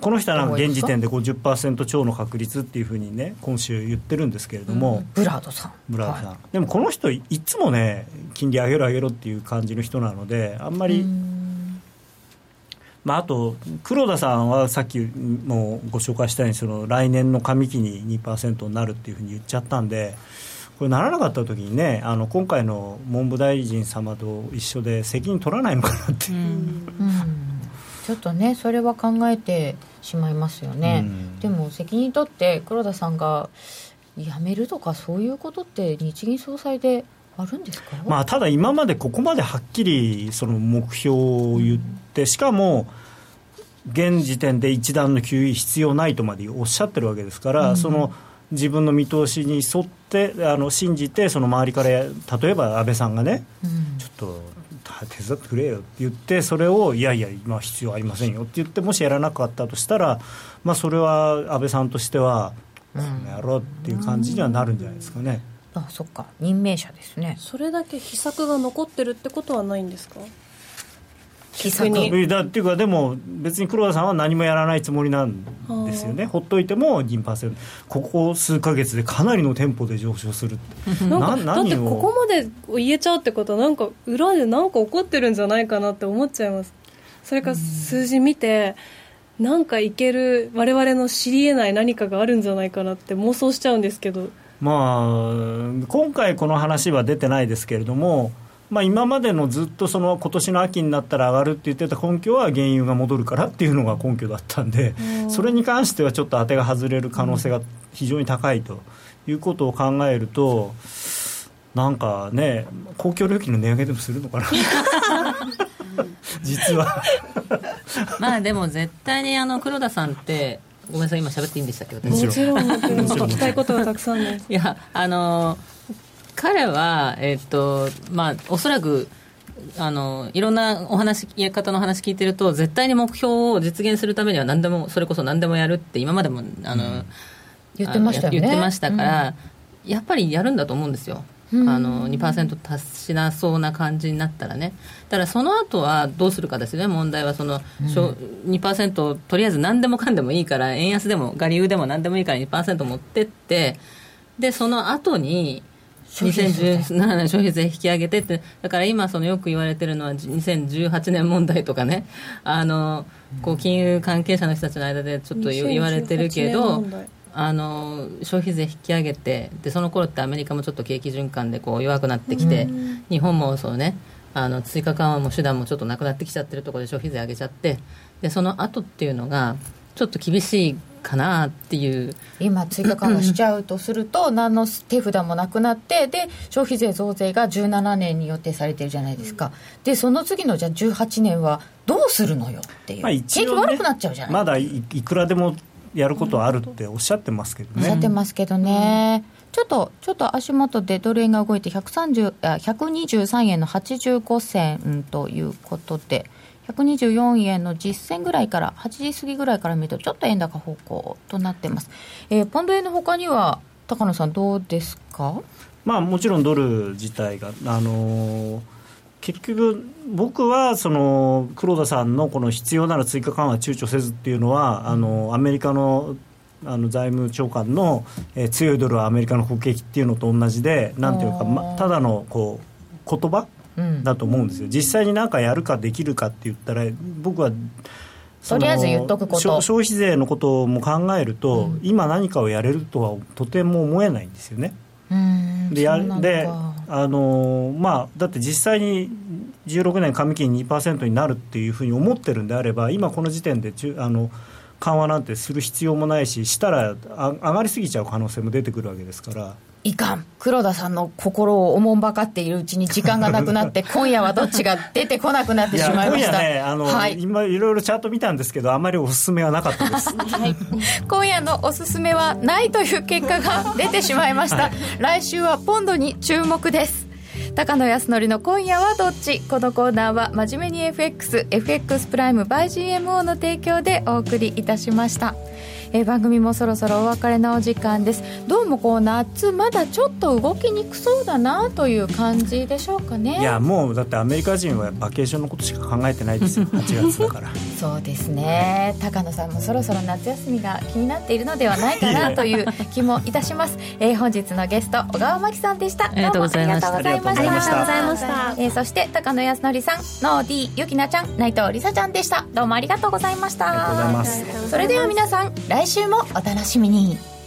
[SPEAKER 3] この人は現時点で50%超の確率っていうふうにね今週言ってるんですけれども、うん、
[SPEAKER 1] ブラードさん。
[SPEAKER 3] ブラードさん、はい、でもこの人いつもね金利上げろ上げろっていう感じの人なのであんまりまあ、あと黒田さんはさっきもご紹介したようにその来年の上期に2%になるっていうふうに言っちゃったんでこれならなかった時にねあの今回の文部大臣様と一緒で責任取らないのかなって。う
[SPEAKER 1] ん、ちょっとねそれは考えてしまいますよね、でも責任取って黒田さんが辞めるとかそういうことって日銀総裁であるんですか、
[SPEAKER 3] まあ、ただ今までここまではっきりその目標を言って、しかも現時点で一段の給油必要ないとまでおっしゃってるわけですから、うん、その自分の見通しに沿ってあの信じてその周りから例えば安倍さんがね、うん、ちょっと手伝ってくれよって言ってそれをいやいや今必要ありませんよって言ってもしやらなかったとしたら、まあ、それは安倍さんとしてはこの野郎っていう感じにはなるんじゃないですかね。
[SPEAKER 1] あそっか。任命者ですね。
[SPEAKER 4] それだけ秘策が残ってるってことはないんですか？
[SPEAKER 3] 秘策。だっていうかでも別に黒田さんは何もやらないつもりなんですよね。ほっといても2%ここ数か月でかなりのテンポで上昇する
[SPEAKER 4] なだってここまで言えちゃうってことはなんか裏で何か起こってるんじゃないかなって思っちゃいます。それから数字見て、なんかいける我々の知りえない何かがあるんじゃないかなって妄想しちゃうんですけど
[SPEAKER 3] まあ今回この話は出てないですけれどもまあ、今までのずっとその今年の秋になったら上がるって言ってた根拠は原油が戻るからっていうのが根拠だったんで、それに関してはちょっと当てが外れる可能性が非常に高いということを考えると、なんかね、公共料金の値上げでもするのかな？実は
[SPEAKER 2] まあでも絶対にあの黒田さんってごめんなさい今喋っていいんでしたっけ？
[SPEAKER 4] もちろん。聞きたいことがたくさんです
[SPEAKER 2] いやあの彼は、えっとまあ、おそらくあのいろんなお話や方の話聞いてると絶対に目標を実現するためには何でもそれこそ何でもやるって今までもあの、うん、
[SPEAKER 1] 言ってました、ね、
[SPEAKER 2] 言ってましたから、うん、やっぱりやるんだと思うんですよ。うん、あの2%達しなそうな感じになったらね、だからその後はどうするかですよね、問題はその、うん、2%とりあえず何でもかんでもいいから、円安でも、我流でも何でもいいから2%持ってって、でその後に2017年消費税引き上げてって、だから今、そのよく言われてるのは、2018年問題とかね、あのこう金融関係者の人たちの間でちょっと言われてるけど、あの消費税引き上げてで、その頃ってアメリカもちょっと景気循環でこう弱くなってきて、日本もそうね、あの追加緩和も手段もちょっとなくなってきちゃってるところで消費税上げちゃって、でその後っていうのが、ちょっと厳しいかなっていう。
[SPEAKER 1] 今追加緩和しちゃうとすると 何の手札もなくなってで消費税増税が17年に予定されてるじゃないですか。でその次のじゃあ18年はどうするのよっていう、まあね、景気悪くなっちゃうじゃない。
[SPEAKER 3] まだいくらでもやることはあるっておっしゃってますけどね、
[SPEAKER 1] おっしゃってますけどね、うん、ちょっとちょっと足元でドル円が動いて130あ123円の85銭ということで124円の実践ぐらいから8時過ぎぐらいから見るとちょっと円高方向となってます、えー、ポンド円のほかには高野さんどうですか？
[SPEAKER 3] まあもちろんドル自体があのー結局、僕はその黒田さんのこの必要なら追加緩和躊躇せずっていうのは、あのアメリカのあの財務長官の、えー、強いドルはアメリカの国益っていうのと同じで、なんていうか、ま、ただのこう言葉だと思うんですよ、実際に何かやるかできるかって言ったら僕は
[SPEAKER 1] とりあえず言っとくこと。
[SPEAKER 3] 消費税のことも考えると、うん、今何かをやれるとはとても思えないんですよね。でやであのまあ、だって実際に16年上金2%になるっていうふうに思ってるんであれば今この時点であの緩和なんてする必要もないししたら上がりすぎちゃう可能性も出てくるわけですから。
[SPEAKER 1] いかん。黒田さんの心をおもんばかっているうちに時間がなくなって 今夜はどっちが出てこなくなってしまいました。
[SPEAKER 3] 今夜ねあの、はい、今いろいろチャート見たんですけどあまりおすすめはなかったです、はい、
[SPEAKER 1] 今夜のおすすめはないという結果が出てしまいました、はい、来週はポンドに注目です。高野康則の今夜はどっち？このコーナーは真面目に FXFX プライム by GMO の提供でお送りいたしましたえー、番組もそろそろお別れのお時間です。どうもこう夏まだちょっと動きにくそうだなという感じでしょうかね。
[SPEAKER 3] いやもうだってアメリカ人はバケーションのことしか考えてないですよ。8月だから。
[SPEAKER 1] そうですね。高野さんもそろそろ夏休みが気になっているのではないかなという気もいたします、えー、本日のゲスト小川真紀さんでした。あ
[SPEAKER 2] りがとうございました。ありがとうございま
[SPEAKER 1] した。えー、そして高野康則さんノーディーゆきなちゃん内藤梨沙ちゃんでした。どうもありがとうございました。
[SPEAKER 3] ありがとうございます。
[SPEAKER 1] それでは皆さん来週もお楽しみに。